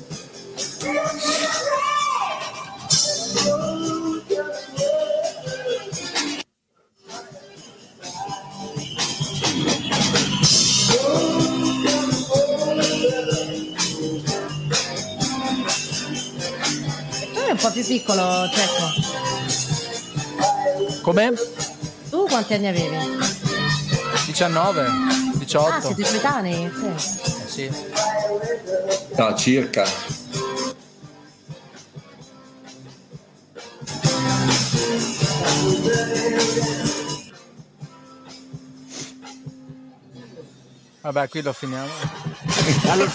Piccolo, Cecco. Come? Tu quanti anni avevi? 19, 18. Ah, siete coetanei? Sì. Eh, sì. No, circa. Vabbè, qui lo finiamo. allora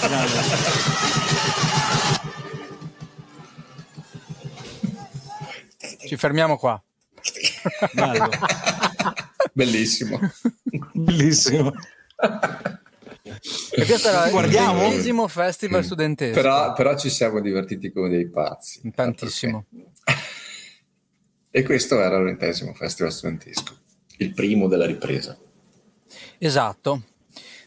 Ci fermiamo qua. (laughs) Bellissimo. Bellissimo. E questo era Guardiamo. il bellissimo festival studentesco. Però, però, ci siamo divertiti come dei pazzi. Tantissimo. (laughs) E questo era l'orentesimo festival studentesco, il primo della ripresa. Esatto,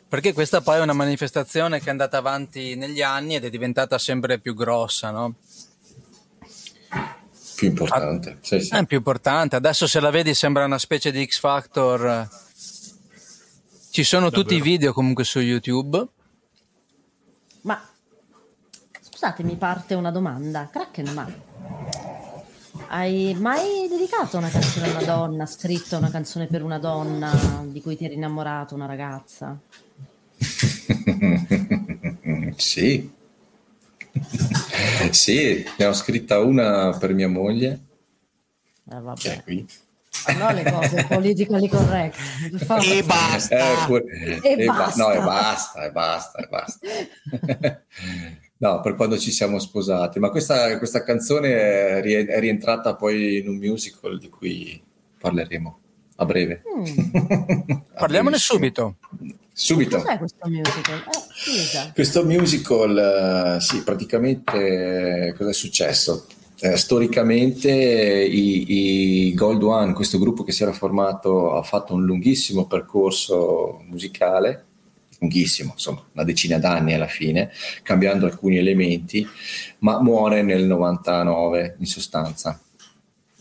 perché questa poi è una manifestazione che è andata avanti negli anni ed è diventata sempre più grossa, no? Più importante. Sì, sì. È più importante. Adesso se la vedi sembra una specie di X Factor. Ci sono Davvero? tutti i video comunque su YouTube. Ma scusate, mi parte una domanda. Kraken, ma hai mai dedicato una canzone a una donna, scritto una canzone per una donna di cui ti eri innamorato, una ragazza? (laughs) sì, (laughs) sì, ne ho scritta una per mia moglie. Eh, vabbè. No, le cose politically correct. E basta. Eh, e, e basta. Ba- no, e basta, e basta, e basta. (laughs) no, per quando ci siamo sposati. Ma questa, questa canzone è rientrata poi in un musical di cui parleremo a breve. Mm. (laughs) Parliamone subito. Subito. Cos'è questo musical? Eh, questo musical, uh, sì, praticamente eh, cosa è successo? Eh, storicamente i, i, Gold One, questo gruppo che si era formato, ha fatto un lunghissimo percorso musicale, lunghissimo, insomma, una decina d'anni alla fine, cambiando alcuni elementi, ma muore nel 99 in sostanza,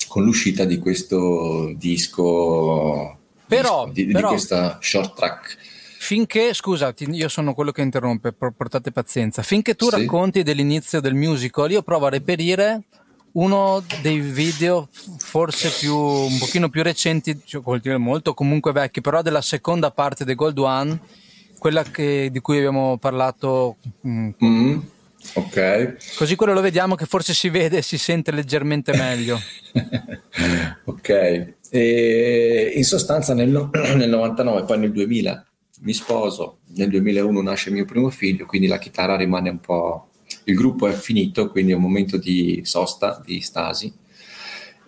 con l'uscita di questo disco, però, disco, di, però, di questa short track finché, scusa, io sono quello che interrompe, portate pazienza, finché tu sì. racconti dell'inizio del musical, io provo a reperire uno dei video forse più, un pochino più recenti, cioè, molto comunque vecchi, però della seconda parte di Gold One, quella che, di cui abbiamo parlato. Mm, mm, ok. Così quello lo vediamo che forse si vede e si sente leggermente meglio. (laughs) ok. E in sostanza nel, (clears throat) nel 99, poi nel 2000 mi sposo, nel 2001 nasce mio primo figlio, quindi la chitarra rimane un po'... Il gruppo è finito, quindi è un momento di sosta, di stasi.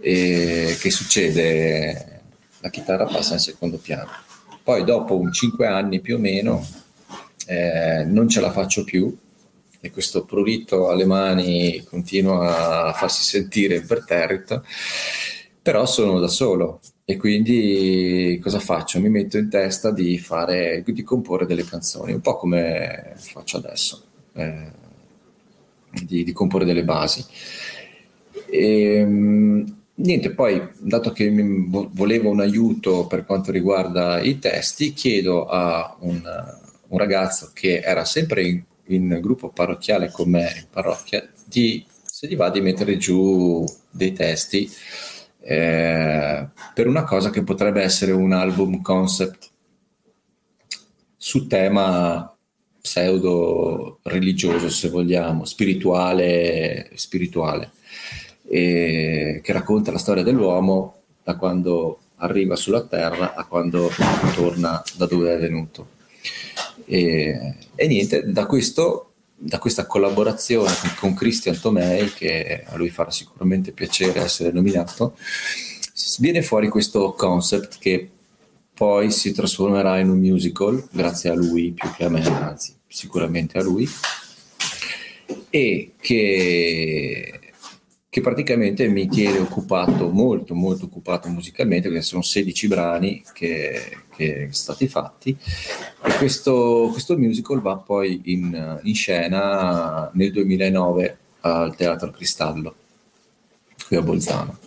E che succede? La chitarra passa in secondo piano. Poi dopo un 5 anni più o meno eh, non ce la faccio più e questo prurito alle mani continua a farsi sentire imperterrito, però sono da solo e quindi cosa faccio? Mi metto in testa di fare, di comporre delle canzoni, un po' come faccio adesso, eh, di, di, comporre delle basi. E, ehm, niente, poi dato che volevo un aiuto per quanto riguarda i testi, chiedo a un, un ragazzo che era sempre in, in, gruppo parrocchiale con me in parrocchia di se gli va di mettere giù dei testi eh, per una cosa che potrebbe essere un album concept su tema pseudo religioso se vogliamo, spirituale, spirituale e che racconta la storia dell'uomo da quando arriva sulla terra a quando torna da dove è venuto. E, e niente, da questo da questa collaborazione con Christian Tomei, che a lui farà sicuramente piacere essere nominato, viene fuori questo concept che poi si trasformerà in un musical, grazie a lui più che a me, anzi sicuramente a lui, e che, che praticamente mi tiene occupato, molto molto occupato musicalmente, perché sono 16 brani che, che sono stati fatti, e questo, questo musical va poi in, in scena nel 2009 al Teatro Cristallo, qui a Bolzano.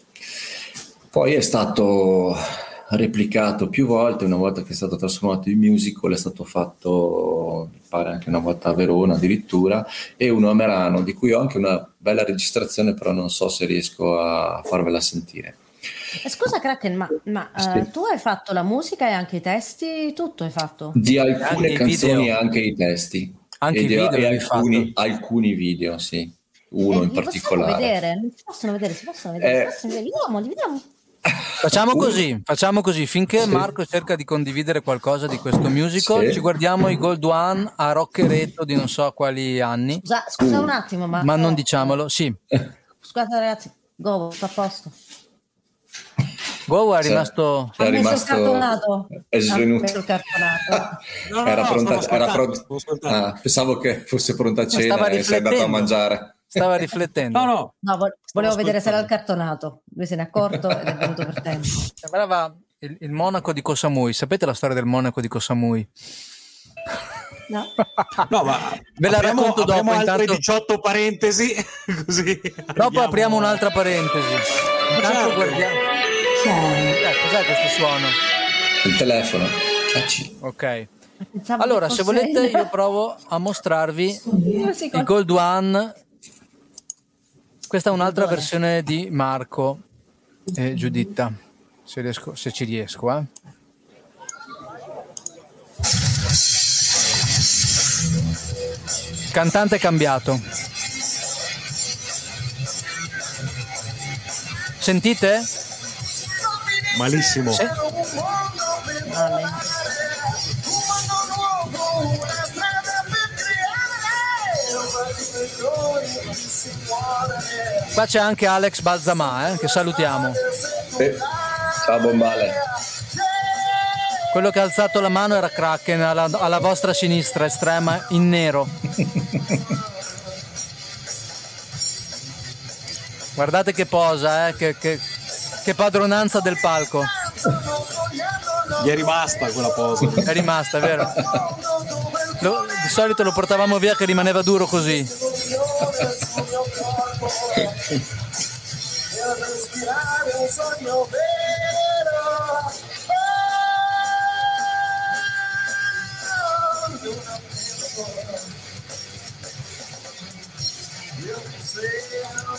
Poi è stato replicato più volte, una volta che è stato trasformato in musical è stato fatto, pare anche una volta a Verona addirittura, e uno a Merano, di cui ho anche una bella registrazione, però non so se riesco a farvela sentire. Eh, scusa Kraken, ma, ma sì. uh, tu hai fatto la musica e anche i testi? Tutto hai fatto? Di alcune canzoni e anche i testi. Anche i video e alcuni, alcuni video, sì. Uno eh, in particolare. Vedere? Non si possono vedere, si possono vedere, eh, si possono vedere. Vediamo, vediamo. Facciamo così, facciamo così, finché sì. Marco cerca di condividere qualcosa di questo musical, sì. ci guardiamo i Gold One a Roccheretto di non so quali anni. Scusa, scusa un attimo, ma... ma non diciamolo, sì. Scusate ragazzi, Go, sta a posto. Go è rimasto... È rimasto... È svenuto. no, no, era no, pronta, era pronta... Ah, pensavo che fosse pronta a cena e sei andato a mangiare. Stava (laughs) riflettendo. No, no. no vo- volevo vedere se era il cartonato. Lui se ne è accorto ed è venuto per tempo. Sembrava il, il monaco di Kosamui. Sapete la storia del monaco di Kosamui? No. no, ma ve la apriamo, racconto dopo. Intanto... Intanto... 18 parentesi, (laughs) così. Dopo apriamo un'altra parentesi. Intanto guardiamo. Eh, cos'è questo suono? Il telefono. Cacci. Ok. Pensavo allora, se volete, io provo a mostrarvi il Gold One. Questa è un'altra versione di Marco e Giuditta, se, riesco, se ci riesco. Eh. Cantante cambiato. Sentite? Malissimo. Vale. Qua c'è anche Alex Balzamà, eh, che salutiamo. Sì. Ciao Bombale. Quello che ha alzato la mano era Kraken alla, alla vostra sinistra, estrema, in nero. Guardate che posa, eh, che, che, che padronanza del palco. Gli è rimasta quella posa. È rimasta, è vero? Lo, di solito lo portavamo via che rimaneva duro così.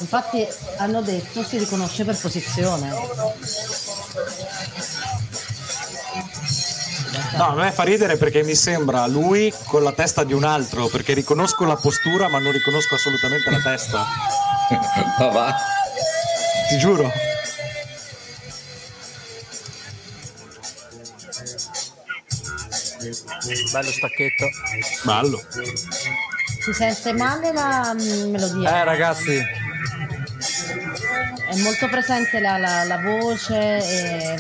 Infatti hanno detto si riconosce per posizione. No, a me fa ridere perché mi sembra lui con la testa di un altro, perché riconosco la postura ma non riconosco assolutamente la testa. (laughs) Ma va. Ti giuro. Bello stacchetto. Bello. Si sente male la mm, melodia. Eh ragazzi, È molto presente la, la- la voce e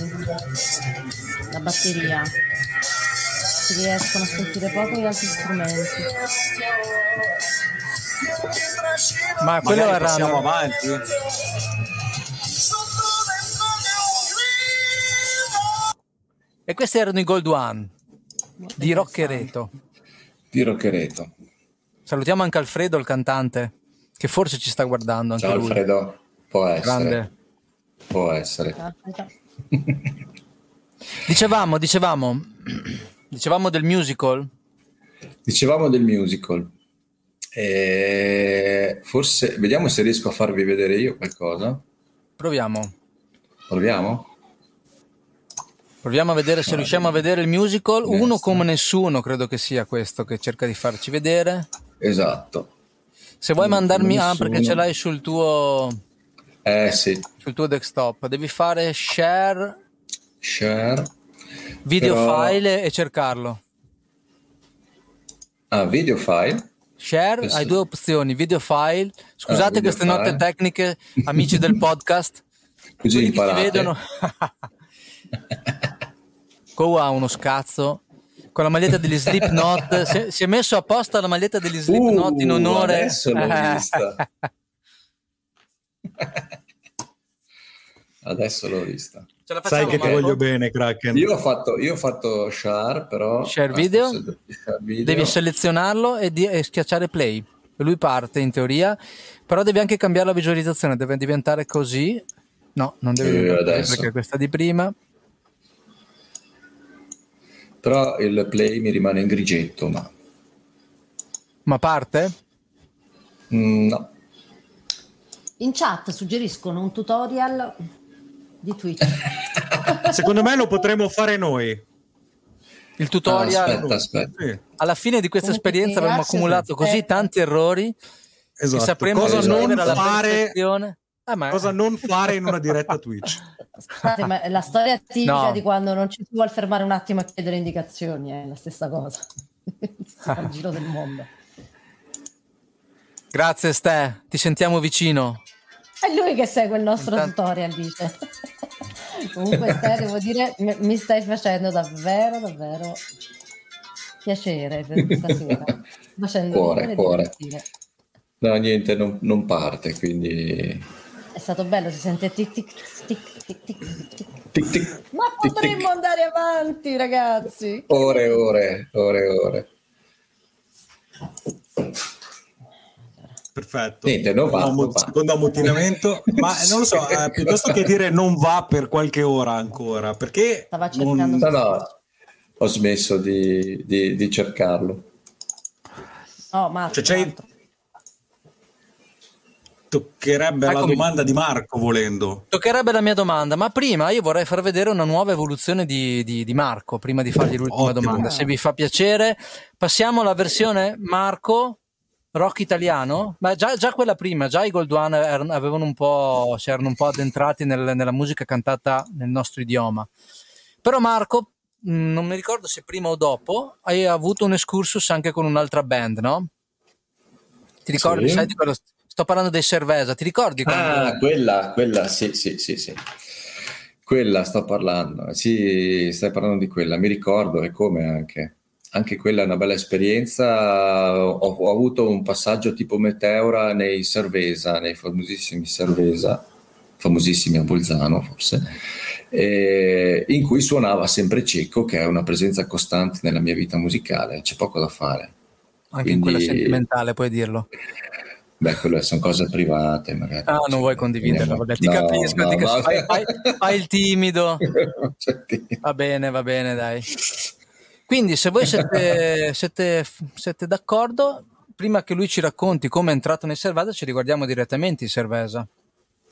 la batteria. Si riescono a sentire poco gli altri strumenti. ma quello Magari era... passiamo avanti. E questi erano i Gold One di. Rocchereto. Di Rocchereto. Salutiamo anche Alfredo, il cantante, che forse ci sta guardando anche Ciao lui. Alfredo. Può essere. Grande. Può essere. (laughs) Dicevamo, dicevamo, dicevamo del musical. Dicevamo del musical. E forse vediamo se riesco a farvi vedere io qualcosa. Proviamo. Proviamo? Proviamo a vedere se riusciamo a vedere il musical. Destra. Uno come nessuno, credo che sia questo che cerca di farci vedere. Esatto. Se vuoi Uno mandarmi, ah, perché ce l'hai sul tuo, Eh sì, sul tuo desktop, devi fare share share. Video Però- file e cercarlo. Ah, video file. Share, Questo- hai due opzioni, video file. Scusate Ah, video queste note file. tecniche, amici del (laughs) podcast. Così Quelli che imparate. vedono. (laughs) Go ha uno scazzo con la maglietta degli Slipknot. (laughs) Si, si è messo apposta la maglietta degli Slipknot in Uh, onore. adesso l'ho vista. Adesso l'ho vista. Ce la Sai facciamo, che ti voglio bene, Kraken. Io ho fatto, io ho fatto share, però... Share video? share video. Devi selezionarlo e, di- e schiacciare play. Lui parte in teoria, però devi anche cambiare la visualizzazione, deve diventare così. No, non deve diventare adesso. perché questa di prima. Però il play mi rimane in grigetto, ma... Ma parte? Mm, no. In chat suggeriscono un tutorial di Twitch. (laughs) Secondo me lo potremmo fare noi. Il Ah, tutorial. aspetta, aspetta. Sì, Alla fine di questa Comunque, esperienza abbiamo accumulato così aspetta. tanti errori che esatto. sapremo Cosa esatto. non fare. Ah, ma- cosa non fare in una diretta Twitch. Scusate, ma la storia tipica No. di quando non ci si vuole fermare un attimo a chiedere indicazioni, è la stessa cosa. (laughs) Il giro del mondo. Grazie Ste, ti sentiamo vicino. È lui che segue il nostro Intanto- tutorial, dice. (laughs) Comunque, Ste, devo dire, mi stai facendo davvero, davvero piacere per questa (laughs) sera. Facendo Cuore, cuore. No, niente, non, non parte, quindi... È stato bello, si sente tic tic tic tic tic tic. Tic, tic, Ma potremmo tic. andare avanti, ragazzi. Ore ore, ore ore. Perfetto. Niente, non va, Secondo- non va. Secondo ammutinamento, (laughs) ma non lo so, eh, piuttosto che dire non va per qualche ora ancora, perché Stava non- cercando- No, no, ho smesso di, di- di cercarlo. Oh, Marco, Cioè, Marco. toccherebbe alla Eccomi. domanda di Marco volendo. Toccherebbe la mia domanda, ma prima io vorrei far vedere una nuova evoluzione di, di- di Marco, prima di fargli l'ultima Ottimo. domanda. Se vi fa piacere, passiamo alla versione Marco rock italiano. Ma già, già quella prima, già i Gold One erano- avevano un po', si erano un po' addentrati nel- nella musica cantata nel nostro idioma. Però Marco, mh, non mi ricordo se prima o dopo, hai avuto un excursus anche con un'altra band, no? Ti ricordi? Sì. Sai quello? Sto parlando dei Cervesa, ti ricordi? quando- Ah, quella, quella, sì, sì, sì, sì. Quella sto parlando. Sì, stai parlando di quella. Mi ricordo e come anche. Anche quella è una bella esperienza. Ho, ho avuto un passaggio tipo Meteora nei Cervesa, nei famosissimi Cervesa, famosissimi a Bolzano forse, eh, in cui suonava sempre Cecco, che è una presenza costante nella mia vita musicale. C'è poco da fare. Anche in quella Quindi- sentimentale, puoi dirlo. Beh, quelle sono cose private, magari. Ah, non vuoi condividerla, vabbè, ti No, capisco, no, ti capisco. Fai, fai- fai il timido. (laughs) Ti- Va bene, va bene, dai. Quindi, se voi siete, (laughs) siete- siete d'accordo, prima che lui ci racconti come è entrato nel Servesa, ci riguardiamo direttamente in Servesa.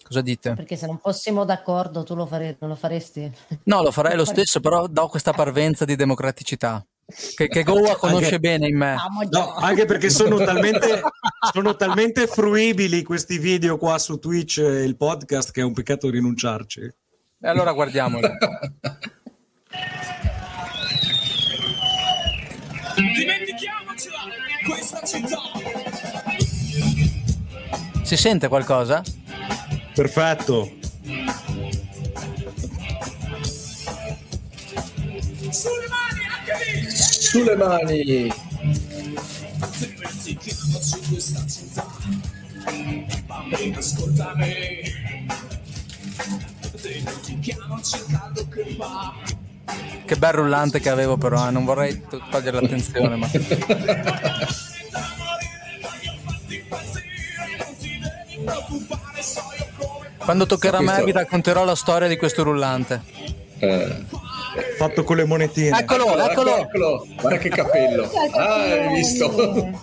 Cosa dite? Perché se non fossimo d'accordo, tu lo, fare- non lo faresti? No, lo farei lo (laughs) stesso, però do questa parvenza di democraticità che, che Goa conosce Anche- bene in me. No, anche perché sono talmente, (laughs) sono talmente fruibili questi video qua su Twitch e il podcast che è un peccato rinunciarci. E allora guardiamolo. Dimentichiamocela questa città. Si sente qualcosa? Perfetto. Sulle mani anche lì. Sulle mani! Dimentichiamoci questa città. Bambino, ascoltami. Dimentichiamoci il caldo che fa. Che bel rullante che avevo, però, eh, non vorrei to- togliere l'attenzione. Ma... Quando toccherà a me, vi racconterò la storia di questo rullante. Eh, Fatto con le monetine. Eccolo, eccolo. eccolo! Guarda che capello! Ah, hai visto?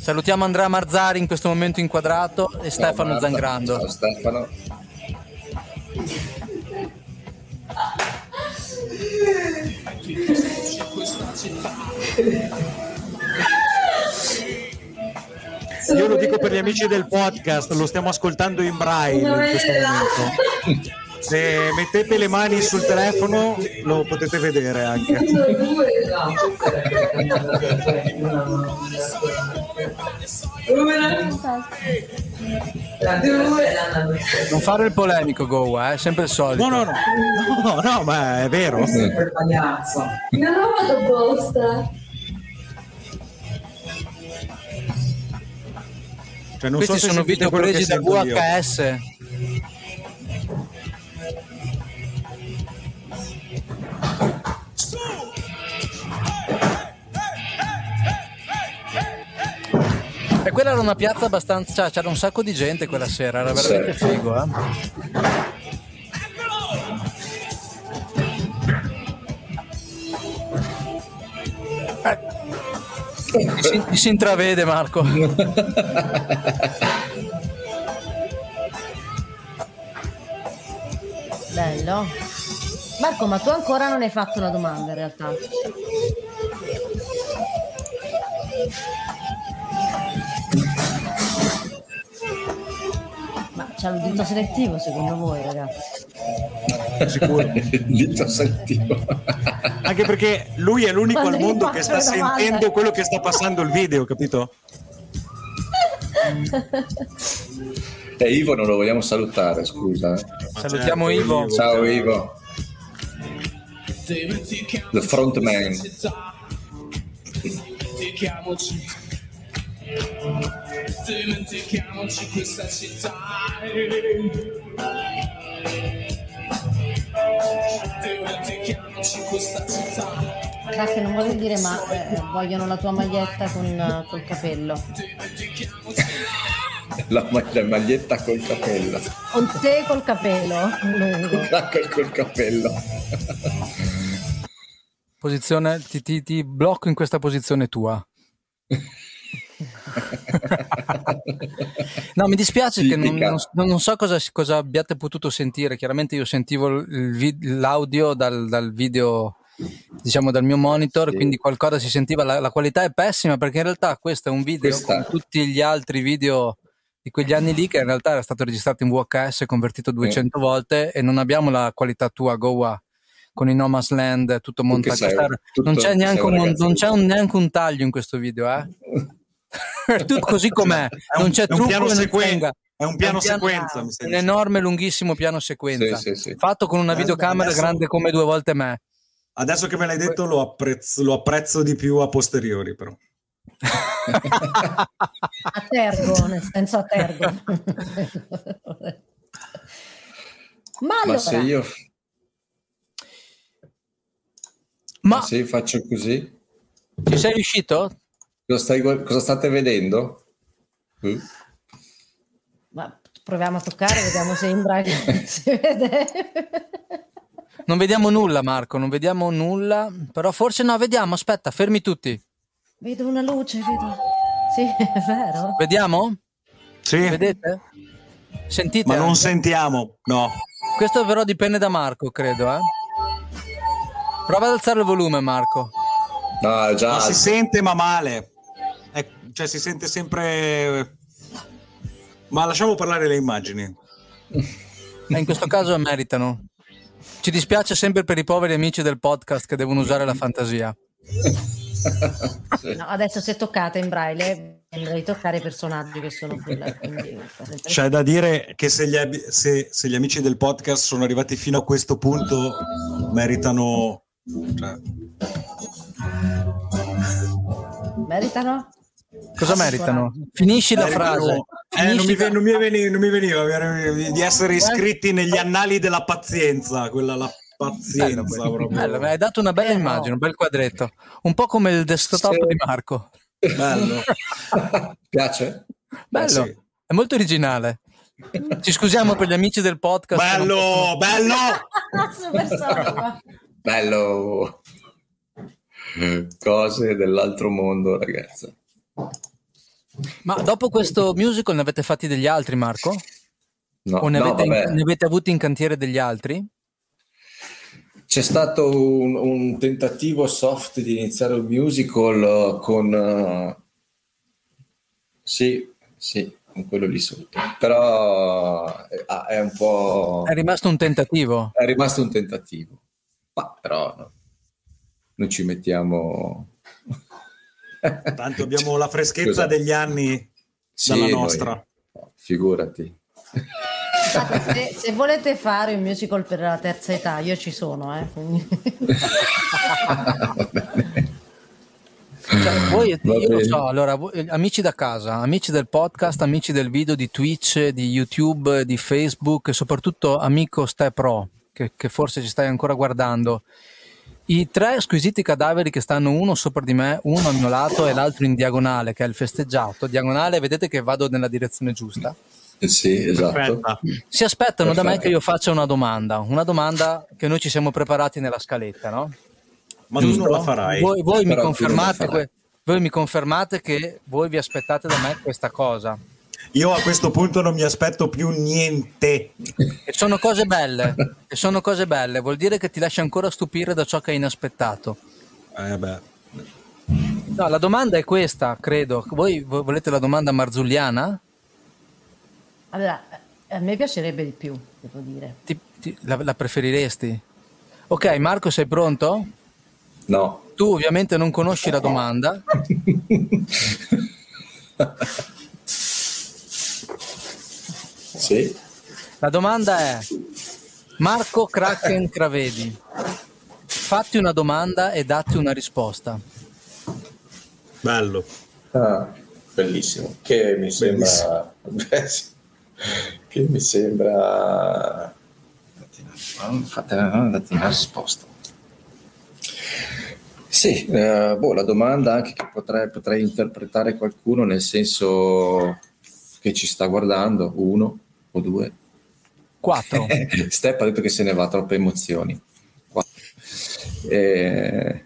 Salutiamo Andrea Marzari in questo momento inquadrato e Stefano Marta. Zangrando. Ciao Stefano. Io lo dico per gli amici del podcast, lo stiamo ascoltando in braille in questo momento. Se mettete le mani sul telefono lo potete vedere anche. Non fare il polemico, Go, eh? sempre il solito. No, no, no, no, no, ma è vero. pagliazzo. Non ho fatto apposta. Cioè, non Questi so se sono video presi da sento io. E quella era una piazza abbastanza. cioè, c'era un sacco di gente quella sera, era veramente Sì. figo, eh. Eh. Si, si intravede, Marco. Bello. Marco, ma tu ancora non hai fatto una domanda in realtà. C'è l'udito selettivo secondo voi, ragazzi? Sicuro. (laughs) Dito selettivo. (laughs) Anche perché lui è l'unico Quando al mondo che sta sentendo quello che sta passando il video, capito? E Ivo non lo vogliamo salutare, scusa. eh. Salutiamo certo, Ivo. Ciao Ivo. The frontman. Dimentichiamoci. Questa città. Dimentichiamoci questa città. Cacchio, non voglio dire, ma eh, vogliono la tua maglietta con col capello. La, la maglietta col capello. Con te col capello lungo. Col capello. Posizione, ti, ti- ti blocco in questa posizione tua. (laughs) (laughs) no, mi dispiace che non, non- non so cosa, cosa abbiate potuto sentire. Chiaramente io sentivo il vi- l'audio dal, dal video, diciamo dal mio monitor, Sì. quindi qualcosa si sentiva. La, la qualità è pessima perché in realtà questo è un video Questa- come tutti gli altri video di quegli anni lì che in realtà era stato registrato in VHS, convertito 200 volte e non abbiamo la qualità tua Goa con i No Man's Land tutto montato. non c'è, neanche un non c'è un- neanche un taglio in questo video, eh? (laughs) (laughs) È tutto così com'è, È un- non c'è è un trucco piano e non sequen- tenga. è un piano sequenza, un enorme lunghissimo piano sequenza Sì, sì, sì. fatto con una Eh, videocamera adesso- grande come due volte me. Adesso che me l'hai detto lo apprezzo, lo apprezzo di più a posteriori, però. (laughs) A tergo, nel senso a tergo. (laughs) Ma allora, Ma se io, Ma se io faccio così, ci sei riuscito? Cosa, stai cosa state vedendo? Uh, ma proviamo a toccare, vediamo se in braille (laughs) si vede. Non vediamo nulla, Marco, non vediamo nulla. Però forse no, vediamo. Aspetta, fermi tutti. Vedo una luce, vedo. Sì, (laughs) è vero. Vediamo? Sì, Vedete? Sentite? ma non anche? sentiamo, no. Questo però dipende da Marco, credo, eh. Prova ad alzare il volume, Marco. no, già Ma si sente ma male. È- cioè si sente sempre... Ma lasciamo parlare le immagini. E in questo caso meritano. Ci dispiace sempre per i poveri amici del podcast che devono usare la fantasia. No, adesso se toccate in braille, dovrei toccare i personaggi che sono qui. C'è da dire che se gli, ab- se- se gli amici del podcast sono arrivati fino a questo punto, meritano... cioè, Meritano? Cosa meritano? Finisci la meritano- frase. Eh, non, mi, la- non mi veni- non mi veniva di essere iscritti negli annali della pazienza, quella la Bello, pazienza. Bello, mi hai dato una bella Eh, immagine, un bel quadretto. Un po' come il desktop Sì. di Marco. Bello. (laughs) Piace? Bello, sì. è molto originale. Ci scusiamo per gli amici del podcast. che non Bello, bello. Bello. Cose dell'altro mondo, ragazza. Ma dopo questo musical ne avete fatti degli altri, Marco? No, o ne, no, avete, vabbè. ne avete avuti in cantiere degli altri? C'è stato un, un tentativo soft di iniziare un musical eh, con... eh, sì, sì. con quello lì sotto. Però eh, ah, è un po'... È rimasto un tentativo. È rimasto un tentativo. Ma però no, non ci mettiamo... Tanto abbiamo la freschezza Scusa. degli anni Sì, dalla noi- nostra. no, figurati. Se, se volete fare un musical per la terza età, io ci sono, eh. (laughs) Cioè, voi, io lo so, allora, voi- amici da casa, amici del podcast, amici del video di Twitch, di YouTube, di Facebook e soprattutto amico Ste Pro, che, che forse ci stai ancora guardando. I tre squisiti cadaveri che stanno uno sopra di me, uno al mio lato e l'altro in diagonale, che è il festeggiato. Diagonale, vedete che vado nella direzione giusta. Sì, esatto. Aspetta. Si aspettano da me Perfetto. che io faccia una domanda, una domanda che noi ci siamo preparati nella scaletta, no? Ma tu non la farai. Voi, voi mi la farai. que- voi mi confermate che voi vi aspettate da me questa cosa. Io a questo punto non mi aspetto più niente. E sono cose belle, e sono cose belle, vuol dire che ti lasci ancora stupire da ciò che hai inaspettato. Eh beh. No, la domanda è questa, credo. Voi vo- volete la domanda marzulliana? Allora, a me piacerebbe di più, devo dire. Ti- ti- la, la preferiresti? Ok, Marco, sei pronto? No. Tu ovviamente non conosci la domanda. (laughs) Sì. La domanda è: Marco Kraken Cravedi, fatti una domanda e datti una risposta. Bello. Ah, bellissimo. Che mi sembra... Sì. (laughs) che mi sembra... Fate una risposta. Sì, eh, boh, la domanda anche che potrei, potrei interpretare qualcuno nel senso che ci sta guardando, uno o due. 4. (laughs) Step ha detto che se ne va troppe emozioni. Eh,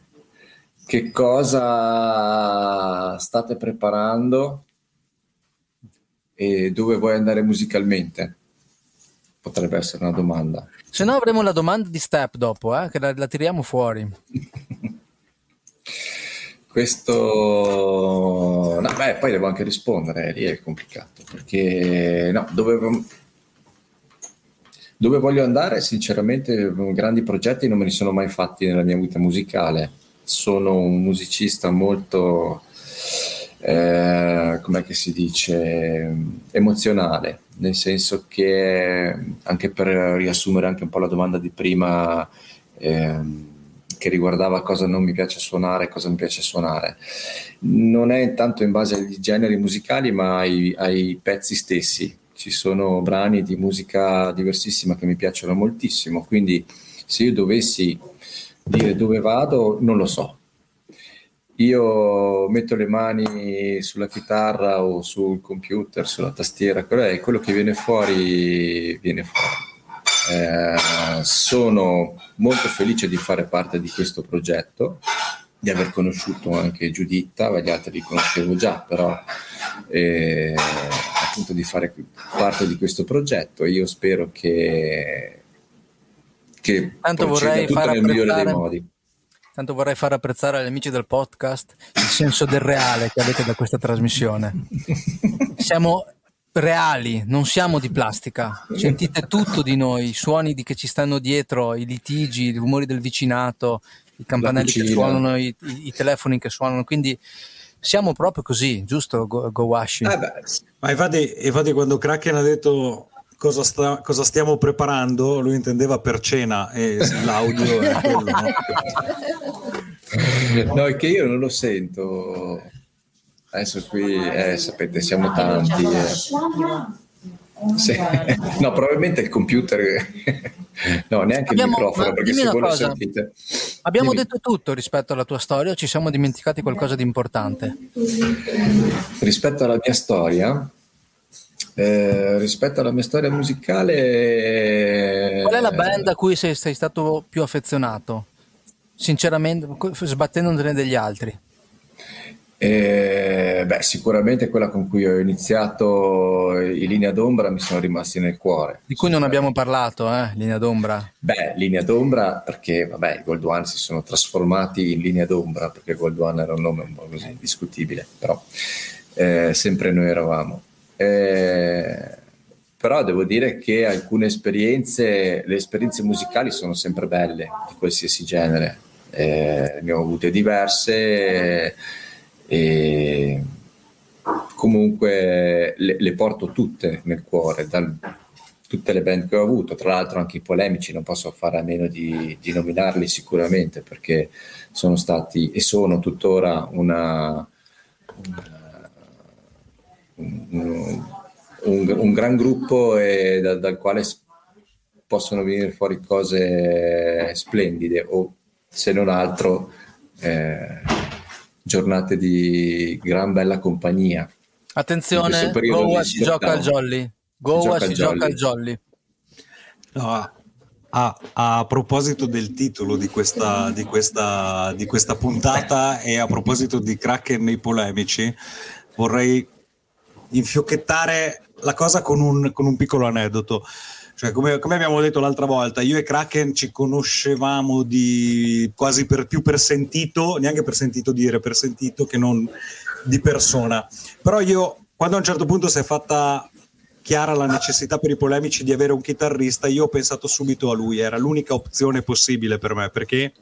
che cosa state preparando e dove vuoi andare musicalmente? Potrebbe essere una domanda. Se no avremo la domanda di Step dopo, eh, che la, la tiriamo fuori. (laughs) Questo, no, beh, poi devo anche rispondere, lì è complicato perché no, dove, dove voglio andare, sinceramente, grandi progetti non me li sono mai fatti nella mia vita musicale. Sono un musicista molto, eh, com'è che si dice, emozionale, nel senso che anche per riassumere anche un po' la domanda di prima. ehm, che riguardava cosa non mi piace suonare e cosa mi piace suonare. Non è tanto in base ai generi musicali, ma ai, ai pezzi stessi. Ci sono brani di musica diversissima che mi piacciono moltissimo, quindi se io dovessi dire dove vado, non lo so. Io metto le mani sulla chitarra o sul computer, sulla tastiera, quello è quello che viene fuori, viene fuori. Eh, sono molto felice di fare parte di questo progetto, di aver conosciuto anche Giuditta, gli altri li conoscevo già, però eh, appunto di fare parte di questo progetto. Io spero che, che Tanto vorrei tutto far nel migliore dei modi. Tanto vorrei far apprezzare agli amici del podcast il senso del reale che avete da questa trasmissione. (laughs) Siamo reali, non siamo di plastica. Sentite tutto di noi, i suoni di che ci stanno dietro, i litigi, i rumori del vicinato, i campanelli che suonano, i, i- i telefoni che suonano. Quindi siamo proprio così, giusto, Go, Go Washi? Eh beh, Ma infatti, infatti quando Kraken ha detto cosa, sta- cosa stiamo preparando, lui intendeva per cena e l'audio è quello. no? (laughs) No, è che io non lo sento. Adesso qui, eh, sapete, siamo tanti. eh. Sì. (laughs) No, probabilmente il computer. (laughs) No, neanche Abbiamo- il microfono, perché se voi lo sentite. Abbiamo Dimmi. detto tutto rispetto alla tua storia, o ci siamo dimenticati qualcosa di importante. Rispetto alla mia storia, eh, rispetto alla mia storia musicale. Qual è la band a cui sei, sei stato più affezionato? Sinceramente, sbattendone degli altri. Eh, beh, sicuramente quella con cui ho iniziato i Linea d'Ombra mi sono rimasti nel cuore. Di cui non abbiamo parlato, eh? Linea d'ombra. Beh, linea d'ombra perché vabbè, i Gold One si sono trasformati in linea d'ombra perché Gold One era un nome un po' così discutibile, però eh, sempre noi eravamo. Eh, però devo dire che alcune esperienze, le esperienze musicali sono sempre belle, di qualsiasi genere. Eh, ne ho avute diverse e comunque le, le porto tutte nel cuore, dal, tutte le band che ho avuto, tra l'altro anche i polemici, non posso fare a meno di, di nominarli sicuramente perché sono stati e sono tuttora una, una un, un, un, gran gruppo e da, dal quale possono venire fuori cose splendide o se non altro eh, giornate di gran bella compagnia. Attenzione, Goa si gioca al jolly. Goa si gioca al jolly. No, a, a, proposito del titolo di questa, di, questa, di questa puntata e a proposito di Kraken nei polemici, vorrei infiocchettare la cosa con un, con un piccolo aneddoto. Cioè, come, come, abbiamo detto l'altra volta, io e Kraken ci conoscevamo di quasi per più per sentito, neanche per sentito dire, per sentito che non di persona. Però io, quando a un certo punto si è fatta chiara la necessità per i polemici di avere un chitarrista, io ho pensato subito a lui, era l'unica opzione possibile per me, perché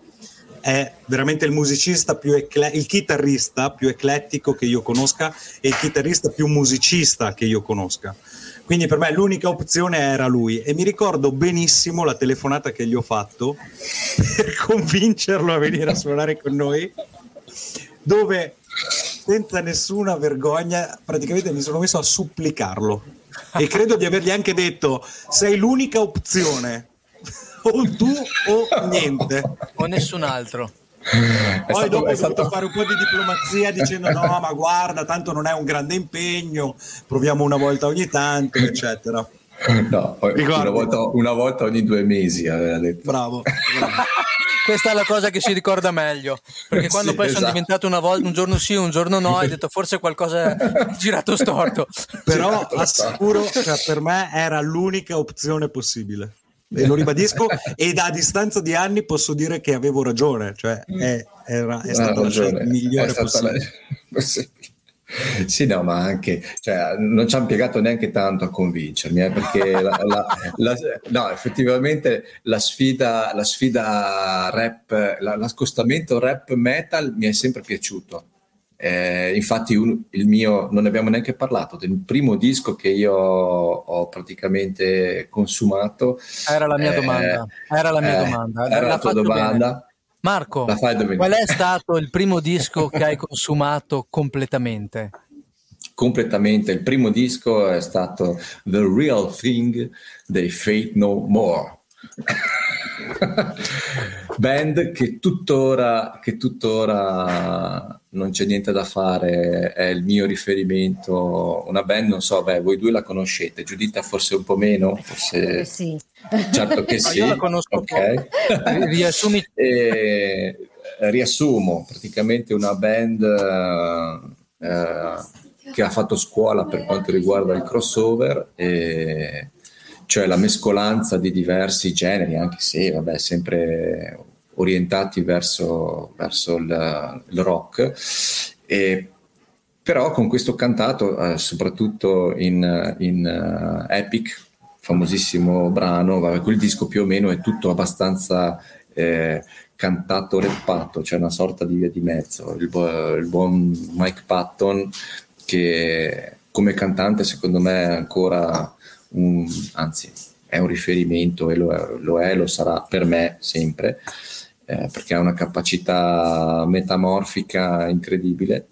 è veramente il musicista più ecle- il chitarrista più eclettico che io conosca e il chitarrista più musicista che io conosca. Quindi per me l'unica opzione era lui. E mi ricordo benissimo la telefonata che gli ho fatto (laughs) per convincerlo a venire a suonare con noi, dove senza nessuna vergogna praticamente mi sono messo a supplicarlo. E credo di avergli anche detto sei l'unica opzione o tu o niente. O nessun altro. Poi stato, dopo ho stato... fare un po' di diplomazia dicendo no ma guarda tanto non è un grande impegno proviamo una volta ogni tanto eccetera. No, una volta, una volta, ogni due mesi aveva detto. Bravo, bravo. (laughs) questa è la cosa che si ricorda meglio perché quando sì, poi esatto. sono diventato una volta un giorno sì un giorno no hai detto forse qualcosa è (laughs) girato storto però assicuro cioè, per me era l'unica opzione possibile e lo ribadisco e da distanza di anni posso dire che avevo ragione cioè è, era, è stata la scelta migliore possibile. (laughs) La... Sì, no, ma anche, cioè, non ci ha impiegato neanche tanto a convincermi, eh, perché la, la, la, no, effettivamente la sfida, la sfida rap, l'accostamento rap metal mi è sempre piaciuto. Eh, infatti, un, il mio, non ne abbiamo neanche parlato, del primo disco che io ho praticamente consumato. Era la mia eh, domanda. Era la mia eh, domanda. Era la tua domanda. Bene. Marco, qual è stato il primo disco che hai consumato completamente? Completamente, il primo disco è stato The Real Thing dei Fate No More. (laughs) Band che tuttora, che tuttora non c'è niente da fare, è il mio riferimento. Una band, non so, beh, voi due la conoscete, Giuditta forse un po' meno. Forse... Eh sì. Certo che (laughs) sì. Io la conosco okay. (laughs) Riassumi. E, riassumo, praticamente una band eh, che ha fatto scuola per quanto riguarda il crossover. E, cioè la mescolanza di diversi generi, anche se vabbè, sempre orientati verso, verso il, il, rock. E, però con questo cantato, eh, soprattutto in, in uh, Epic, famosissimo brano, quel disco più o meno è tutto abbastanza eh, cantato, reppato, c'è cioè una sorta di via di mezzo. Il, il buon Mike Patton che come cantante secondo me è ancora un, anzi è un riferimento e lo è, lo, è, lo sarà per me sempre, eh, perché ha una capacità metamorfica incredibile.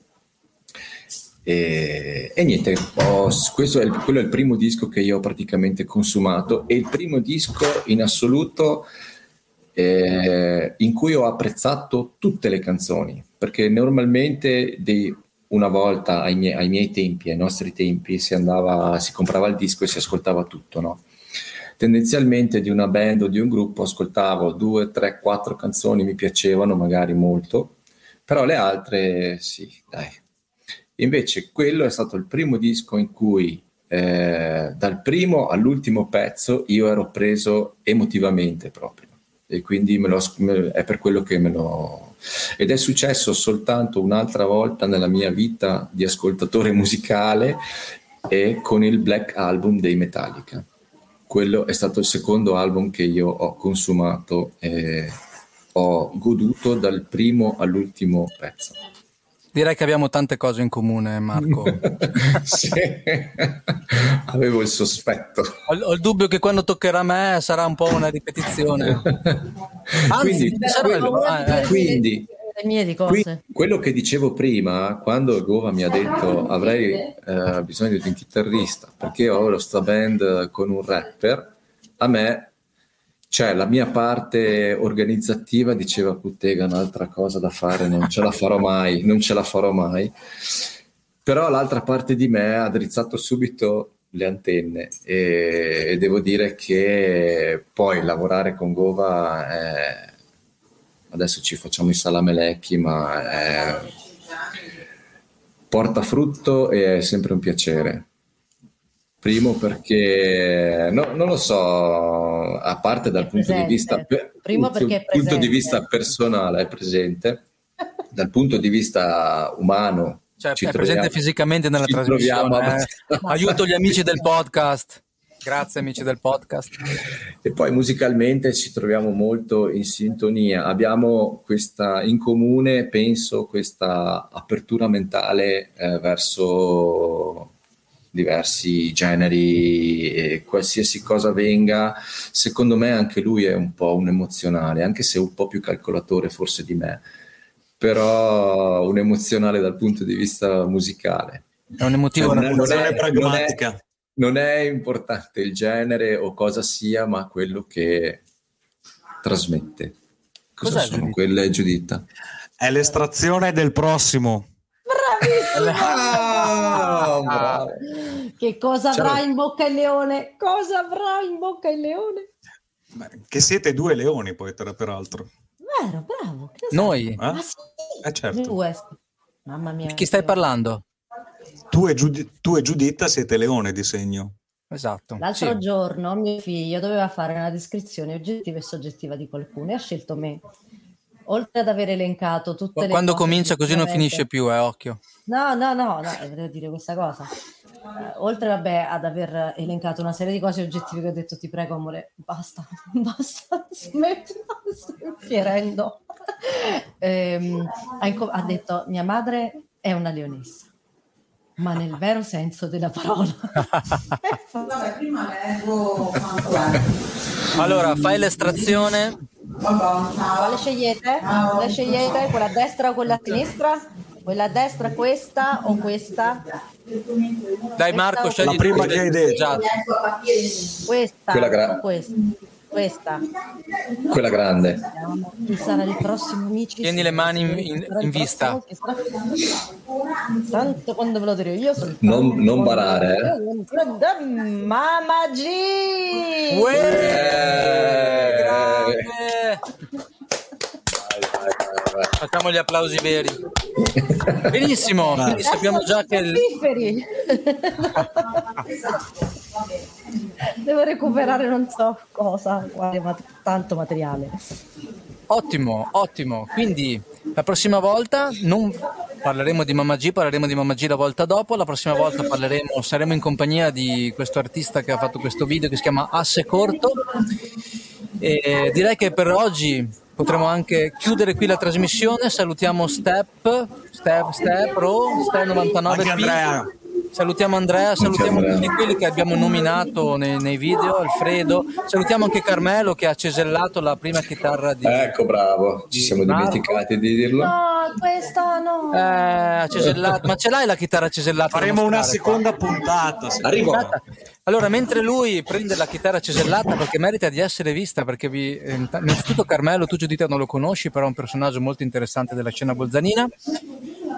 E, e niente, ho, questo è il, quello è il primo disco che io ho praticamente consumato e il primo disco in assoluto eh, in cui ho apprezzato tutte le canzoni, perché normalmente dei, una volta ai miei, ai miei, tempi, ai nostri tempi, si andava, si comprava il disco e si ascoltava tutto, no? Tendenzialmente di una band o di un gruppo ascoltavo due, tre, quattro canzoni, mi piacevano magari molto, però le altre sì, dai. Invece quello è stato il primo disco in cui eh, dal primo all'ultimo pezzo io ero preso emotivamente proprio e quindi me lo, è per quello che me lo... Ed è successo soltanto un'altra volta nella mia vita di ascoltatore musicale e con il Black Album dei Metallica. Quello è stato il secondo album che io ho consumato e ho goduto dal primo all'ultimo pezzo. Direi che abbiamo tante cose in comune, Marco. (laughs) Sì, avevo il sospetto. Ho, ho il dubbio che quando toccherà a me sarà un po' una ripetizione. (laughs) Anzi, Quindi- Paura eh, di quindi- mie di Qui- cose. quello che dicevo prima, quando Gova mi ha detto avrei eh, bisogno di un chitarrista perché ho sta band con un rapper, a me cioè la mia parte organizzativa diceva puttega un'altra cosa da fare, non ce la farò mai, non ce la farò mai. Però l'altra parte di me ha drizzato subito le antenne e, e devo dire che poi lavorare con Gova è- adesso ci facciamo i salamelecchi, ma è- porta frutto e è sempre un piacere. Primo perché no- non lo so, a parte dal punto di presente. vista per- Primo perché è punto di presente. vista personale è presente, dal punto di vista umano Cioè, ci è presente troviamo- fisicamente nella ci trasmissione. troviamo eh. Aiuto gli amici del podcast. Grazie amici del podcast. E poi musicalmente ci troviamo molto in sintonia, abbiamo questa in comune, penso, questa apertura mentale eh, verso diversi generi e qualsiasi cosa venga, secondo me anche lui è un po' un emozionale, anche se un po' più calcolatore forse di me, però un emozionale dal punto di vista musicale. È un emotivo. Cioè, Una non è- non è- pragmatica. Non è importante il genere o cosa sia, ma quello che trasmette. Cosa Cos'è, sono Giuditta? quelle, Giuditta? È l'estrazione del prossimo. Ah, bravo. Che cosa Ciao. avrà in bocca il leone? Cosa avrà in bocca il leone? Beh, Che siete due leoni poi, tra- peraltro. Vero, bravo. Noi? Eh? Ah, sì. Eh, certo. Mamma mia. Di chi stai parlando? Tu e, Giudi- tu e Giuditta siete leone di segno. Esatto. L'altro Sì. giorno mio figlio doveva fare una descrizione oggettiva e soggettiva di qualcuno e ha scelto me. Oltre ad aver elencato tutte le Quando comincia così non finisce più, eh, occhio. No, no, no, no, eh, volevo dire questa cosa. Eh, oltre vabbè, ad aver elencato una serie di cose oggettive che ho detto ti prego amore, basta, (laughs) basta, smetti, sto infierendo. (laughs) Ehm, ha, inco- ha detto mia madre è una leonessa, ma nel vero senso della parola. (laughs) Vabbè, prima leggo quanto è. Allora, fai l'estrazione. Quale scegliete? Quale scegliete? Quella a destra o quella a sinistra? Quella a destra questa o questa? Dai Marco, scegli La prima che hai detto. Niente. Questa Quella gra- o questa? Questa. Quella grande. Chi sarà il prossimo amici? Tieni le mani in- in- in vista. sarà- Tanto quando ve lo dirò io sono Non- non barare, eh. Mamma G! Uè, Eh. grande! Facciamo gli applausi veri. Benissimo, quindi sappiamo già che il-. (laughs) (laughs) Devo recuperare non so cosa, quale mat- tanto materiale. Ottimo, ottimo. Quindi la prossima volta non parleremo di Mamma G, parleremo di Mamma G la volta dopo. La prossima volta parleremo, saremo in compagnia di questo artista che ha fatto questo video che si chiama Asse Corto. E direi che per oggi potremo anche chiudere qui la trasmissione. Salutiamo Step, Step, Step, Ro, Step 99 Anche Andrea. Salutiamo Andrea, salutiamo Andrea. tutti quelli che abbiamo nominato nei, nei video, Alfredo, salutiamo anche Carmelo che ha cesellato la prima chitarra di... Ecco, bravo. Ci siamo Marco. dimenticati di dirlo. No, questa no. Eh, cesellato, ma ce l'hai la chitarra cesellata? Faremo una seconda puntata. secondo Arrivo. Allora, mentre lui prende la chitarra cesellata, perché merita di essere vista, perché vi, eh, innanzitutto Carmelo, tu Giuditta non lo conosci, però è un personaggio molto interessante della scena bolzanina.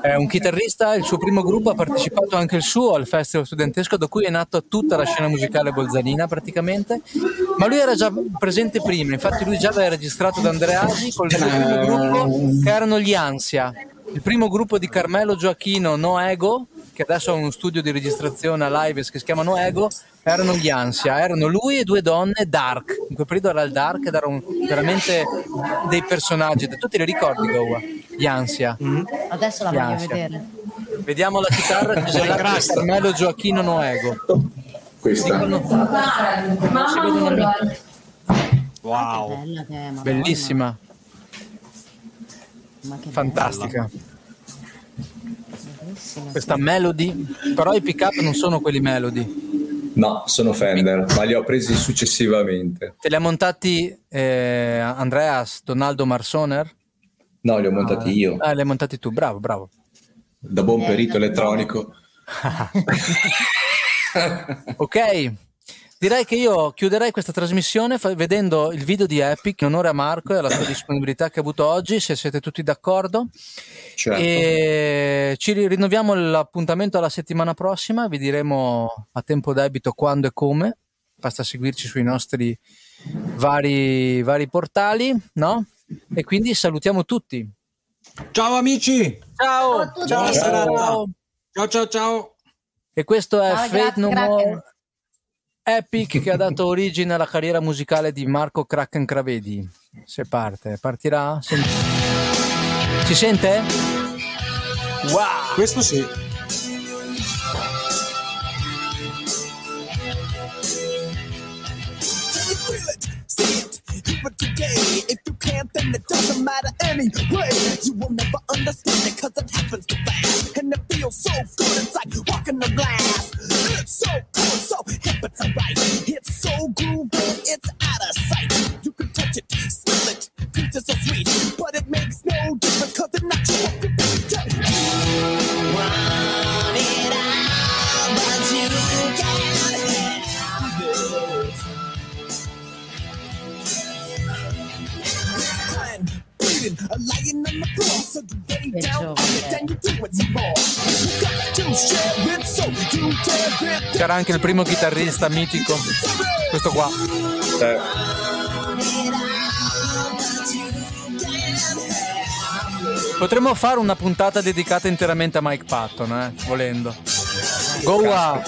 È un chitarrista, il suo primo gruppo ha partecipato anche il suo al festival studentesco, da cui è nata tutta la scena musicale bolzanina praticamente. Ma lui era già presente prima, infatti lui già aveva registrato da Andreasi col suo primo gruppo che erano gli Ansia. Il primo gruppo di Carmelo Gioacchino No Ego, che adesso ha uno studio di registrazione a live che si chiama No Ego, erano gli Ansia, erano lui e due donne Dark. In quel periodo era il Dark ed erano veramente dei personaggi. Tu ti li ricordi, Gowa? Gli Ansia. Adesso la Gli voglio Ansia. vedere. Vediamo la chitarra (laughs) Gisela Carmelo Gioacchino Noego. Questa. Dicono- Mamma vedono le-. Wow, Bella che è, Madonna. bellissima, Ma che fantastica. bellissima. Questa melody, però i pick up non sono quelli melody. No, sono Fender, ma li ho presi successivamente. Te li ha montati eh, Andreas Donaldo Marsoner? No, li ho montati io, Ah, li hai montati tu, bravo, bravo. da buon perito elettronico. (laughs) Ok, direi che io chiuderei questa trasmissione fa- vedendo il video di Epic in onore a Marco e alla sua disponibilità che ha avuto oggi, se siete tutti d'accordo. Certo. E ci ri- rinnoviamo l'appuntamento alla settimana prossima, vi diremo a tempo debito quando e come. Basta seguirci sui nostri vari, vari portali, no? E quindi salutiamo tutti. Ciao amici! Ciao, ciao, Ciao. ciao. Ciao ciao ciao! E questo è Ciao, Fate grazie, No. More Epic che ha dato (laughs) origine alla carriera musicale di Marco Kraken Cravedi. Se parte, partirà? Sen- si sente? Wow! Questo sì. then it doesn't matter anyway. You will never understand it cause it happens too fast. And it feels so good, it's like walking the glass. It's so cool, so hip, it's so groovy, it's out of sight. You can touch it, smell it, it so sweet. But it makes no difference cause it's not on the floor. So you lay down and you do it some more. C'era anche il primo chitarrista mitico, questo qua. Eh, Potremmo fare una puntata dedicata interamente a Mike Patton, eh, volendo. Goa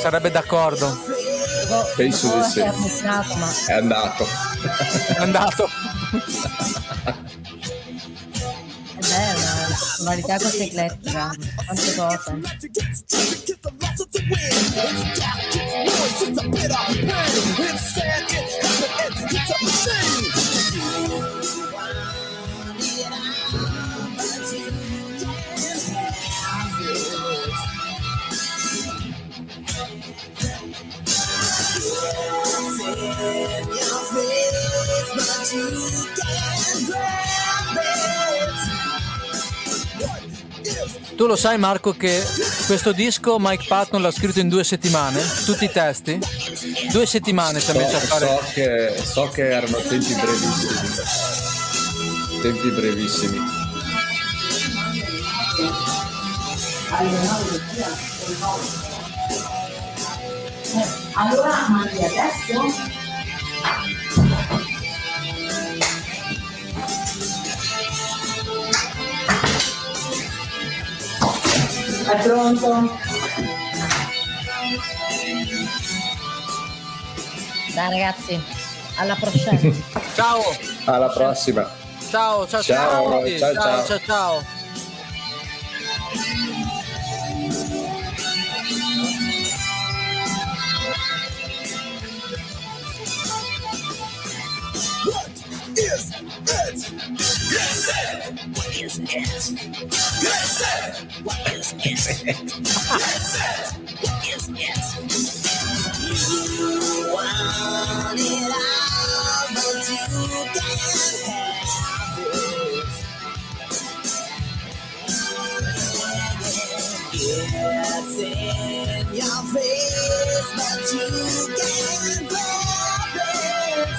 sarebbe d'accordo. penso di sì. È andato. È andato. (laughs) Magic gets tough, it gets a loss of the win. It's dark, it's noise, it's a bitter pain. It's sad, it Tu lo sai Marco che questo disco Mike Patton l'ha scritto in due settimane? Tutti i testi? Due settimane ci ha So, messo a fare. so che, so che erano tempi brevissimi. Tempi brevissimi. Allora mandi adesso? È pronto? Dai ragazzi, alla prossima. (laughs) Ciao, Alla prossima. ciao, ciao, ciao, Ciao, ciao, ciao, ciao. ciao, ciao. What is it. What is it? It. What is it? It. What is it? You want it all, but you can't have it. It's in your face, but you can't grab it.